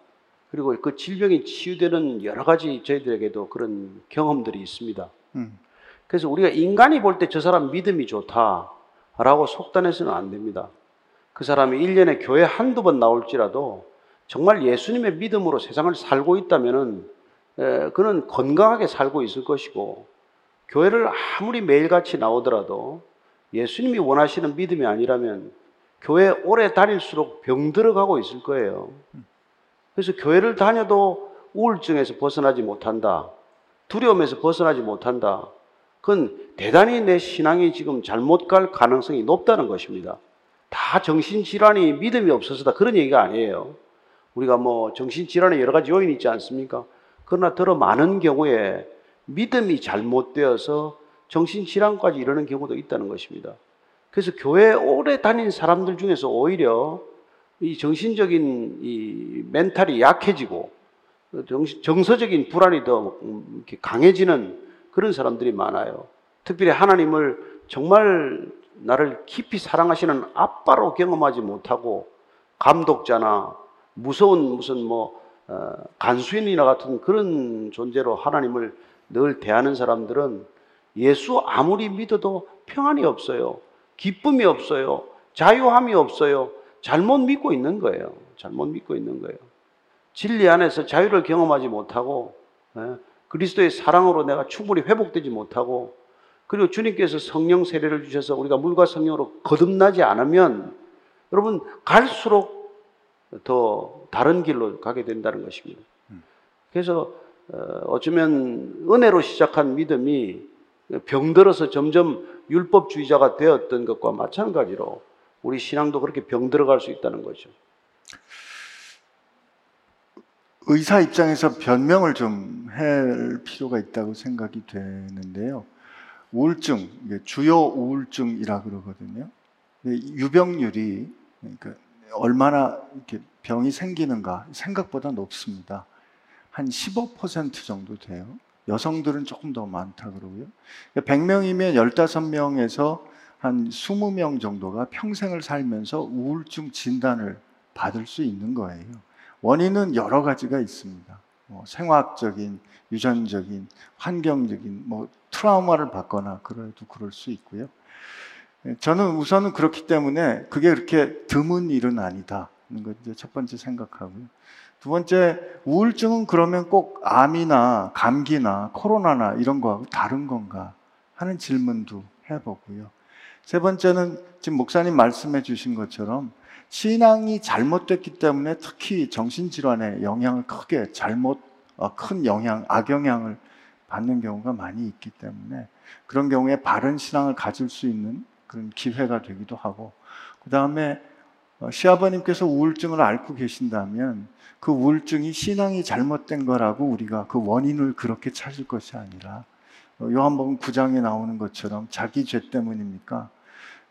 그리고 그 질병이 치유되는 여러 가지 저희들에게도 그런 경험들이 있습니다. 음. 그래서 우리가 인간이 볼 때 저 사람 믿음이 좋다라고 속단해서는 안 됩니다. 그 사람이 1년에 교회 한두 번 나올지라도 정말 예수님의 믿음으로 세상을 살고 있다면은 에, 그는 건강하게 살고 있을 것이고 교회를 아무리 매일같이 나오더라도 예수님이 원하시는 믿음이 아니라면 교회 오래 다닐수록 병들어가고 있을 거예요. 그래서 교회를 다녀도 우울증에서 벗어나지 못한다. 두려움에서 벗어나지 못한다. 그건 대단히 내 신앙이 지금 잘못 갈 가능성이 높다는 것입니다. 다 정신질환이 믿음이 없어서다. 그런 얘기가 아니에요. 우리가 뭐 정신질환에 여러 가지 요인이 있지 않습니까? 그러나 더러 많은 경우에 믿음이 잘못되어서 정신질환까지 이르는 경우도 있다는 것입니다. 그래서 교회 오래 다닌 사람들 중에서 오히려 이 정신적인 이 멘탈이 약해지고 정서적인 불안이 더 강해지는 그런 사람들이 많아요. 특별히 하나님을 정말 나를 깊이 사랑하시는 아빠로 경험하지 못하고 감독자나 무서운 무슨 뭐 어, 간수인이나 같은 그런 존재로 하나님을 늘 대하는 사람들은 예수 아무리 믿어도 평안이 없어요. 기쁨이 없어요. 자유함이 없어요. 잘못 믿고 있는 거예요. 잘못 믿고 있는 거예요. 진리 안에서 자유를 경험하지 못하고 예, 그리스도의 사랑으로 내가 충분히 회복되지 못하고 그리고 주님께서 성령 세례를 주셔서 우리가 물과 성령으로 거듭나지 않으면 여러분 갈수록 더 다른 길로 가게 된다는 것입니다. 그래서 어, 어쩌면 은혜로 시작한 믿음이 병들어서 점점 율법주의자가 되었던 것과 마찬가지로 우리 신앙도 그렇게 병들어갈 수 있다는 거죠. 의사 입장에서 변명을 좀 할 필요가 있다고 생각이 되는데요. 우울증, 주요 우울증이라 그러거든요. 유병률이 그러니까 얼마나 이렇게 병이 생기는가 생각보다 높습니다. 한 15% 정도 돼요. 여성들은 조금 더 많다 그러고요. 100명이면 15명에서 한 20명 정도가 평생을 살면서 우울증 진단을 받을 수 있는 거예요. 원인은 여러 가지가 있습니다. 뭐 생화학적인, 유전적인, 환경적인, 뭐 트라우마를 받거나 그래도 그럴 수 있고요. 저는 우선은 그렇기 때문에 그게 그렇게 드문 일은 아니다. 첫 번째 생각하고요. 두 번째, 우울증은 그러면 꼭 암이나 감기나 코로나나 이런 거하고 다른 건가 하는 질문도 해보고요. 세 번째는 지금 목사님 말씀해 주신 것처럼 신앙이 잘못됐기 때문에 특히 정신질환에 영향을 크게 잘못, 어, 큰 영향, 악영향을 받는 경우가 많이 있기 때문에 그런 경우에 바른 신앙을 가질 수 있는 그런 기회가 되기도 하고 그 다음에 어, 시아버님께서 우울증을 앓고 계신다면 그 우울증이 신앙이 잘못된 거라고 우리가 그 원인을 그렇게 찾을 것이 아니라 어, 요한복음 9장에 나오는 것처럼 자기 죄 때문입니까?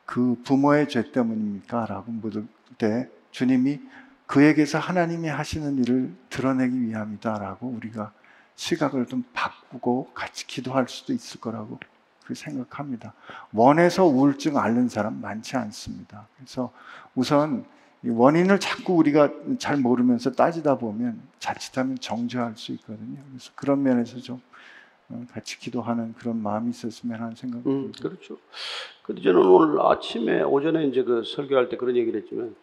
그 부모의 죄 때문입니까? 라고 물을 때 주님이 그에게서 하나님이 하시는 일을 드러내기 위함이다라고 우리가 시각을 좀 바꾸고 같이 기도할 수도 있을 거라고 생각합니다. 원해서 우울증 앓는 사람 많지 않습니다. 그래서 우선 이 원인을 자꾸 우리가 잘 모르면서 따지다 보면 자칫하면 정죄할 수 있거든요. 그래서 그런 면에서 좀 어, 같이 기도하는 그런 마음이 있었으면 하는 생각이 음, 듭니다. 그렇죠. 근데 저는 오늘 아침에 오전에 이제 그 설교할 때 그런 얘기를 했지만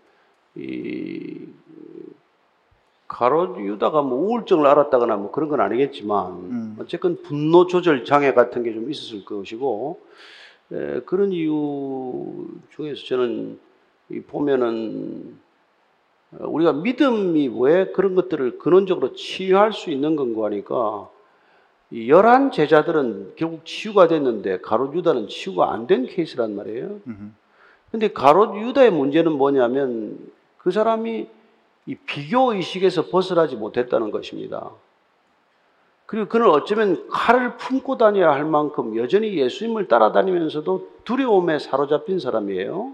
이 가롯 유다가 뭐 우울증을 앓았다거나 뭐 그런 건 아니겠지만 음. 어쨌건 분노 조절 장애 같은 게 좀 있었을 것이고 에, 그런 이유 중에서 저는 이 보면은 어, 우리가 믿음이 왜 그런 것들을 근원적으로 치유할 수 있는 건가 하니까 이 열한 제자들은 결국 치유가 됐는데 가롯 유다는 치유가 안 된 케이스란 말이에요. 음, 근데 가롯 유다의 문제는 뭐냐면 그 사람이 이 비교 의식에서 벗어나지 못했다는 것입니다. 그리고 그는 어쩌면 칼을 품고 다녀야 할 만큼 여전히 예수님을 따라다니면서도 두려움에 사로잡힌 사람이에요.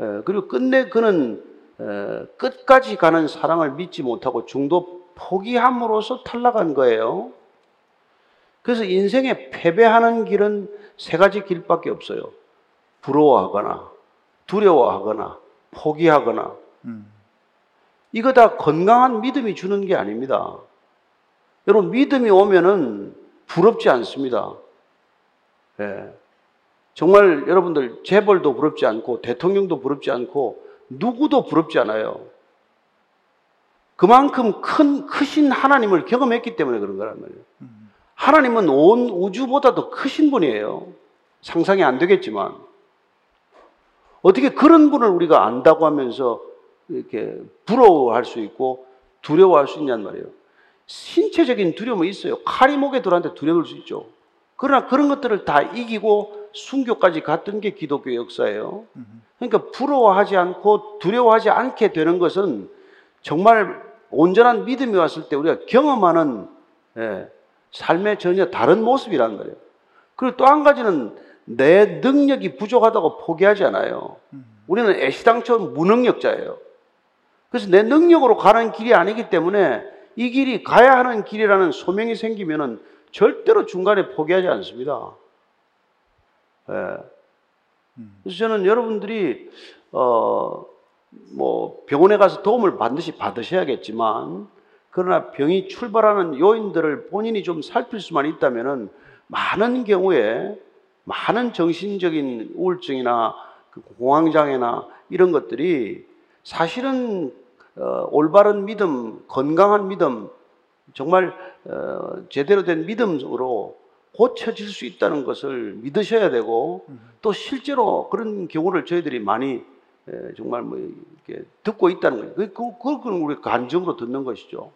에, 그리고 끝내 그는 에, 끝까지 가는 사랑을 믿지 못하고 중도 포기함으로써 탈락한 거예요. 그래서 인생에 패배하는 길은 세 가지 길밖에 없어요. 부러워하거나, 두려워하거나, 포기하거나. 음. 이거 다 건강한 믿음이 주는 게 아닙니다. 여러분, 믿음이 오면은 부럽지 않습니다. 예. 정말 여러분들 재벌도 부럽지 않고 대통령도 부럽지 않고 누구도 부럽지 않아요. 그만큼 큰, 크신 하나님을 경험했기 때문에 그런 거란 말이에요. 음. 하나님은 온 우주보다도 크신 분이에요. 상상이 안 되겠지만. 어떻게 그런 분을 우리가 안다고 하면서 이렇게 부러워할 수 있고 두려워할 수 있냔 말이에요. 신체적인 두려움은 있어요. 칼이 목에 들어왔는데 두려울 수 있죠. 그러나 그런 것들을 다 이기고 순교까지 갔던 게 기독교 역사예요. 음. 그러니까 부러워하지 않고 두려워하지 않게 되는 것은 정말 온전한 믿음이 왔을 때 우리가 경험하는 예, 삶의 전혀 다른 모습이라는 거예요. 그리고 또 한 가지는 내 능력이 부족하다고 포기하지 않아요. 음. 우리는 애시당초 무능력자예요. 그래서 내 능력으로 가는 길이 아니기 때문에 이 길이 가야 하는 길이라는 소명이 생기면은 절대로 중간에 포기하지 않습니다. 예. 음. 그래서 저는 여러분들이 어, 뭐 병원에 가서 도움을 반드시 받으셔야겠지만 그러나 병이 출발하는 요인들을 본인이 좀 살필 수만 있다면은 많은 경우에 많은 정신적인 우울증이나 그 공황장애나 이런 것들이 사실은 어, 올바른 믿음, 건강한 믿음, 정말 어, 제대로 된 믿음으로 고쳐질 수 있다는 것을 믿으셔야 되고 또 실제로 그런 경우를 저희들이 많이 에, 정말 뭐 이렇게 듣고 있다는 거예요. 그, 그, 그건 우리 간증으로 듣는 것이죠.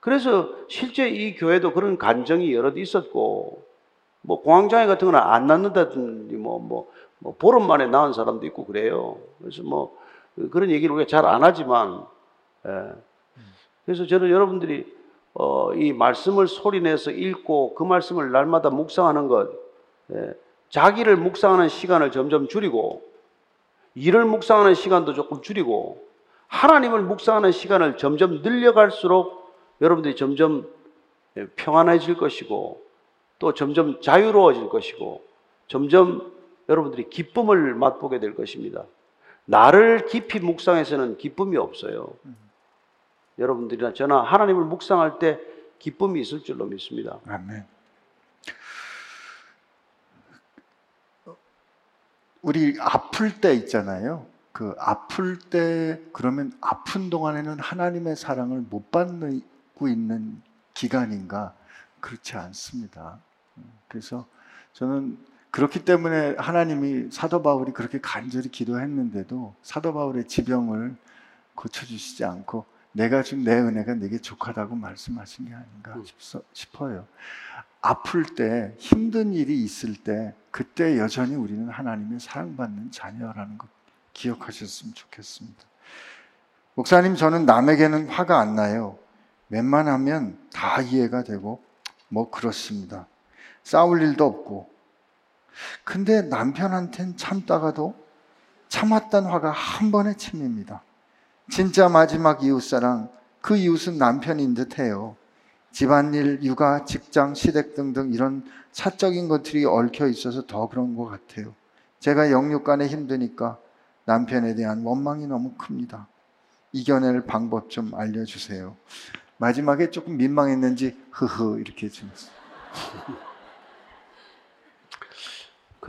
그래서 실제 이 교회도 그런 간증이 여럿 있었고, 뭐 공황장애 같은 거는 안 낫는다든지 뭐, 뭐, 뭐 보름 만에 나은 사람도 있고 그래요. 그래서 뭐 그런 얘기를 우리가 잘 안 하지만, 예. 그래서 저는 여러분들이 어, 이 말씀을 소리내서 읽고 그 말씀을 날마다 묵상하는 것, 예. 자기를 묵상하는 시간을 점점 줄이고, 일을 묵상하는 시간도 조금 줄이고, 하나님을 묵상하는 시간을 점점 늘려갈수록 여러분들이 점점 예, 평안해질 것이고, 또 점점 자유로워질 것이고, 점점 여러분들이 기쁨을 맛보게 될 것입니다. 나를 깊이 묵상해서는 기쁨이 없어요. 여러분들이나 저나 하나님을 묵상할 때 기쁨이 있을 줄로 믿습니다. 아멘. 우리 아플 때 있잖아요. 그 아플 때 그러면 아픈 동안에는 하나님의 사랑을 못 받고 있는 기간인가? 그렇지 않습니다. 그래서 저는 그렇기 때문에 하나님이 사도 바울이 그렇게 간절히 기도했는데도 사도 바울의 지병을 고쳐주시지 않고 내가 준 내 은혜가 내게 족하다고 말씀하신 게 아닌가 싶어요. 아플 때 힘든 일이 있을 때 그때 여전히 우리는 하나님의 사랑받는 자녀라는 것 기억하셨으면 좋겠습니다. 목사님 저는 남에게는 화가 안 나요. 웬만하면 다 이해가 되고 뭐 그렇습니다. 싸울 일도 없고. 근데 남편한텐 참다가도 참았던 화가 한 번에 침입니다. 진짜 마지막 이웃사랑 그 이웃은 남편인 듯 해요. 집안일, 육아, 직장, 시댁 등등 이런 사적인 것들이 얽혀 있어서 더 그런 것 같아요. 제가 영육간에 힘드니까 남편에 대한 원망이 너무 큽니다. 이겨낼 방법 좀 알려주세요. 마지막에 조금 민망했는지 흐흐 이렇게 지냈어요.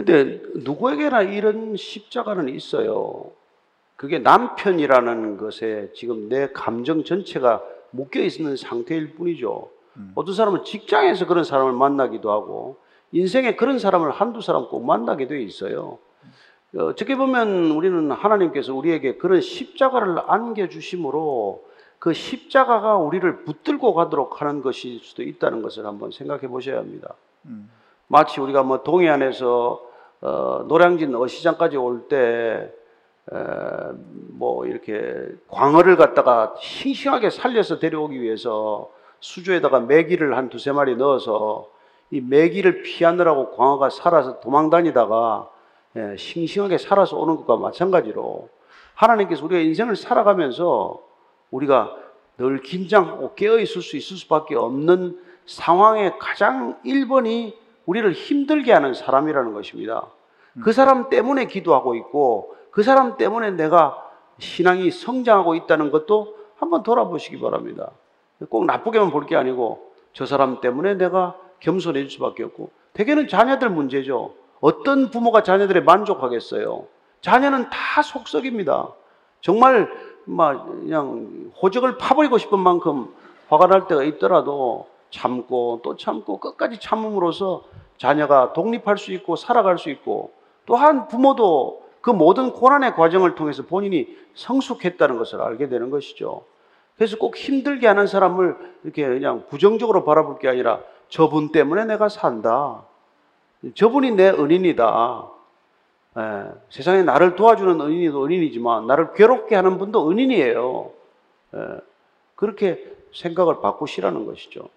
근데 누구에게나 이런 십자가는 있어요. 그게 남편이라는 것에 지금 내 감정 전체가 묶여 있는 상태일 뿐이죠. 음. 어떤 사람은 직장에서 그런 사람을 만나기도 하고 인생에 그런 사람을 한두 사람 꼭 만나게 돼 있어요. 어, 어떻게 보면 우리는 하나님께서 우리에게 그런 십자가를 안겨주심으로 그 십자가가 우리를 붙들고 가도록 하는 것일 수도 있다는 것을 한번 생각해 보셔야 합니다. 음. 마치 우리가 뭐 동해안에서 어, 노량진 어시장까지 올 때 뭐 이렇게 광어를 갖다가 싱싱하게 살려서 데려오기 위해서 수조에다가 메기를 한 두세 마리 넣어서 이 메기를 피하느라고 광어가 살아서 도망다니다가 예, 싱싱하게 살아서 오는 것과 마찬가지로 하나님께서 우리가 인생을 살아가면서 우리가 늘 긴장하고 깨어 있을 수 있을 수밖에 없는 상황의 가장 1번이 우리를 힘들게 하는 사람이라는 것입니다. 그 사람 때문에 기도하고 있고 그 사람 때문에 내가 신앙이 성장하고 있다는 것도 한번 돌아보시기 바랍니다. 꼭 나쁘게만 볼 게 아니고 저 사람 때문에 내가 겸손해질 수밖에 없고 대개는 자녀들 문제죠. 어떤 부모가 자녀들에 만족하겠어요? 자녀는 다 속썩입니다. 정말 막 그냥 호적을 파버리고 싶은 만큼 화가 날 때가 있더라도 참고 또 참고 끝까지 참음으로써 자녀가 독립할 수 있고 살아갈 수 있고 또한 부모도 그 모든 고난의 과정을 통해서 본인이 성숙했다는 것을 알게 되는 것이죠. 그래서 꼭 힘들게 하는 사람을 이렇게 그냥 부정적으로 바라볼 게 아니라 저분 때문에 내가 산다. 저분이 내 은인이다. 예, 세상에 나를 도와주는 은인이도 은인이지만 나를 괴롭게 하는 분도 은인이에요. 예, 그렇게 생각을 바꾸시라는 것이죠.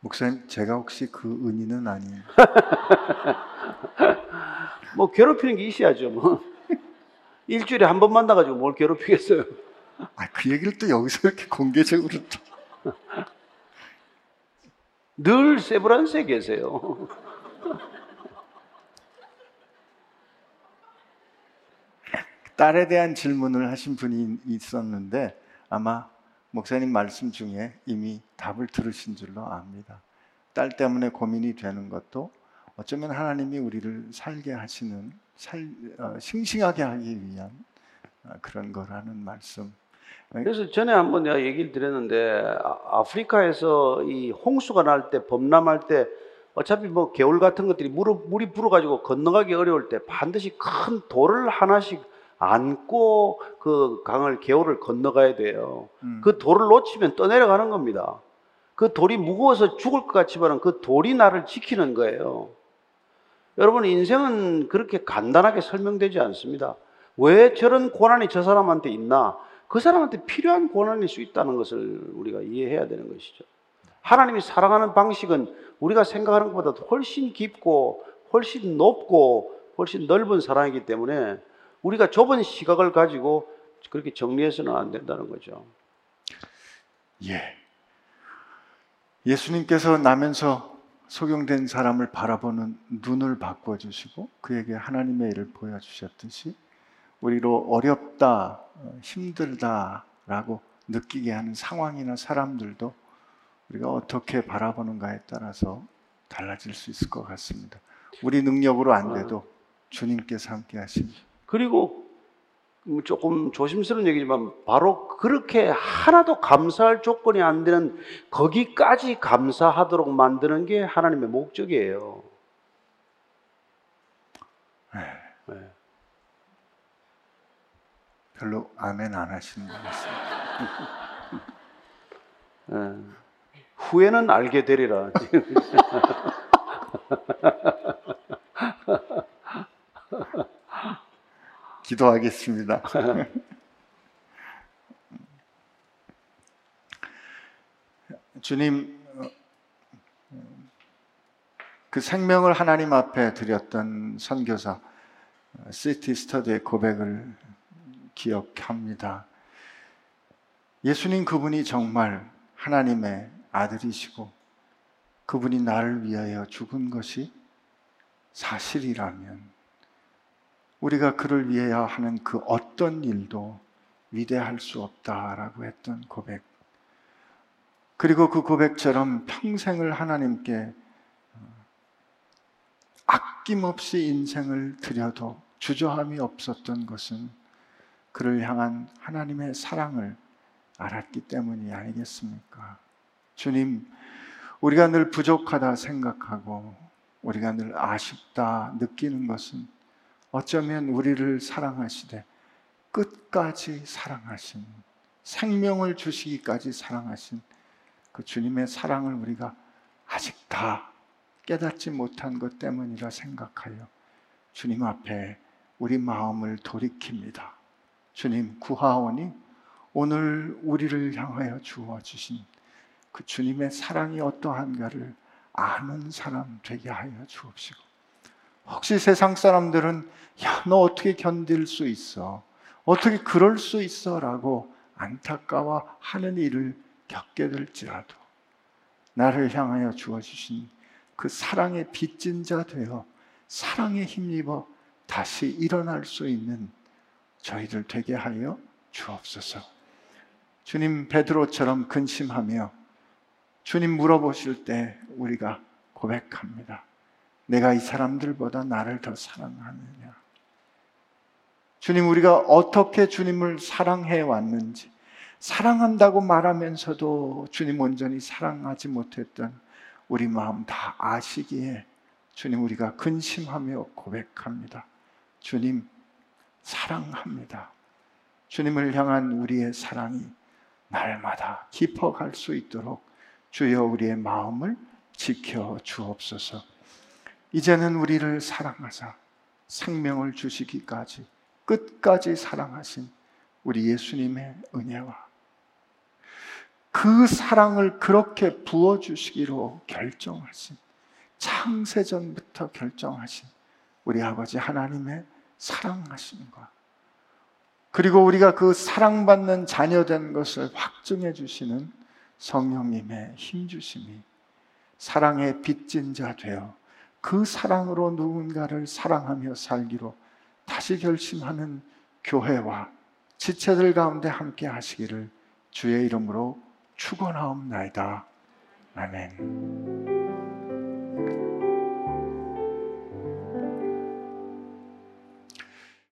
목사님 제가 혹시 그 은인은 아니에요. 뭐 괴롭히는 게 있어야죠. 뭐 일주일에 한 번 만나가지고 뭘 괴롭히겠어요. 아, 그 얘기를 또 여기서 이렇게 공개적으로 또. 늘 세브란스에 계세요. 딸에 대한 질문을 하신 분이 있었는데 아마 목사님 말씀 중에 이미 답을 들으신 줄로 압니다. 딸 때문에 고민이 되는 것도 어쩌면 하나님이 우리를 살게 하시는 살, 어, 싱싱하게 하기 위한 어, 그런 거라는 말씀. 그래서 전에 한번 내가 얘기를 드렸는데 아- 아프리카에서 이 홍수가 날 때 범람할 때 어차피 뭐 개울 같은 것들이 물, 물이 불어가지고 건너가기 어려울 때 반드시 큰 돌을 하나씩 안고 그 강을 개울을 건너가야 돼요. 음. 그 돌을 놓치면 떠내려가는 겁니다. 그 돌이 무거워서 죽을 것 같지만 그 돌이 나를 지키는 거예요. 여러분 인생은 그렇게 간단하게 설명되지 않습니다. 왜 저런 고난이 저 사람한테 있나? 그 사람한테 필요한 고난일 수 있다는 것을 우리가 이해해야 되는 것이죠. 하나님이 사랑하는 방식은 우리가 생각하는 것보다 훨씬 깊고 훨씬 높고 훨씬 넓은 사랑이기 때문에 우리가 좁은 시각을 가지고 그렇게 정리해서는 안 된다는 거죠. 예. 예수님께서 나면서 소경된 사람을 바라보는 눈을 바꿔주시고 그에게 하나님의 일을 보여주셨듯이 우리로 어렵다, 어, 힘들다라고 느끼게 하는 상황이나 사람들도 우리가 어떻게 바라보는가에 따라서 달라질 수 있을 것 같습니다. 우리 능력으로 안 돼도 주님께서 함께 하십니다. 그리고 뭐 조금 조심스러운 얘기지만 바로 그렇게 하나도 감사할 조건이 안 되는 거기까지 감사하도록 만드는 게 하나님의 목적이에요. 네. 별로 아멘 안 하시는 것 같습니다. 예. 후에는 알게 되리라. 기도하겠습니다. 주님, 어, 그 생명을 하나님 앞에 드렸던 선교사 시티 스터디의 고백을 기억합니다. 예수님 그분이 정말 하나님의 아들이시고 그분이 나를 위하여 죽은 것이 사실이라면 우리가 그를 위하여 하는 그 어떤 일도 위대할 수 없다라고 했던 고백. 그리고 그 고백처럼 평생을 하나님께 어, 아낌없이 인생을 드려도 주저함이 없었던 것은 그를 향한 하나님의 사랑을 알았기 때문이 아니겠습니까? 주님, 우리가 늘 부족하다 생각하고 우리가 늘 아쉽다 느끼는 것은 어쩌면 우리를 사랑하시되 끝까지 사랑하신 생명을 주시기까지 사랑하신 그 주님의 사랑을 우리가 아직 다 깨닫지 못한 것 때문이라 생각하여 주님 앞에 우리 마음을 돌이킵니다. 주님 구하오니 오늘 우리를 향하여 주어 주신 그 주님의 사랑이 어떠한가를 아는 사람 되게 하여 주옵시고 혹시 세상 사람들은 야, 너 어떻게 견딜 수 있어? 어떻게 그럴 수 있어? 라고 안타까워 하는 일을 겪게 될지라도 나를 향하여 주어주신 그 사랑의 빚진 자 되어 사랑에 힘입어 다시 일어날 수 있는 저희들 되게 하여 주옵소서. 주님 베드로처럼 근심하며 주님 물어보실 때 우리가 고백합니다. 내가 이 사람들보다 나를 더 사랑하느냐? 주님, 우리가 어떻게 주님을 사랑해 왔는지, 사랑한다고 말하면서도 주님 온전히 사랑하지 못했던 우리 마음 다 아시기에 주님, 우리가 근심하며 고백합니다. 주님, 사랑합니다. 주님을 향한 우리의 사랑이 날마다 깊어갈 수 있도록 주여 우리의 마음을 지켜 주옵소서. 이제는 우리를 사랑하사 생명을 주시기까지 끝까지 사랑하신 우리 예수님의 은혜와 그 사랑을 그렇게 부어주시기로 결정하신 창세전부터 결정하신 우리 아버지 하나님의 사랑하심과 그리고 우리가 그 사랑받는 자녀된 것을 확증해 주시는 성령님의 힘주심이 사랑의 빚진 자 되어 그 사랑으로 누군가를 사랑하며 살기로 다시 결심하는 교회와 지체들 가운데 함께 하시기를 주의 이름으로 축원하옵나이다. 아멘.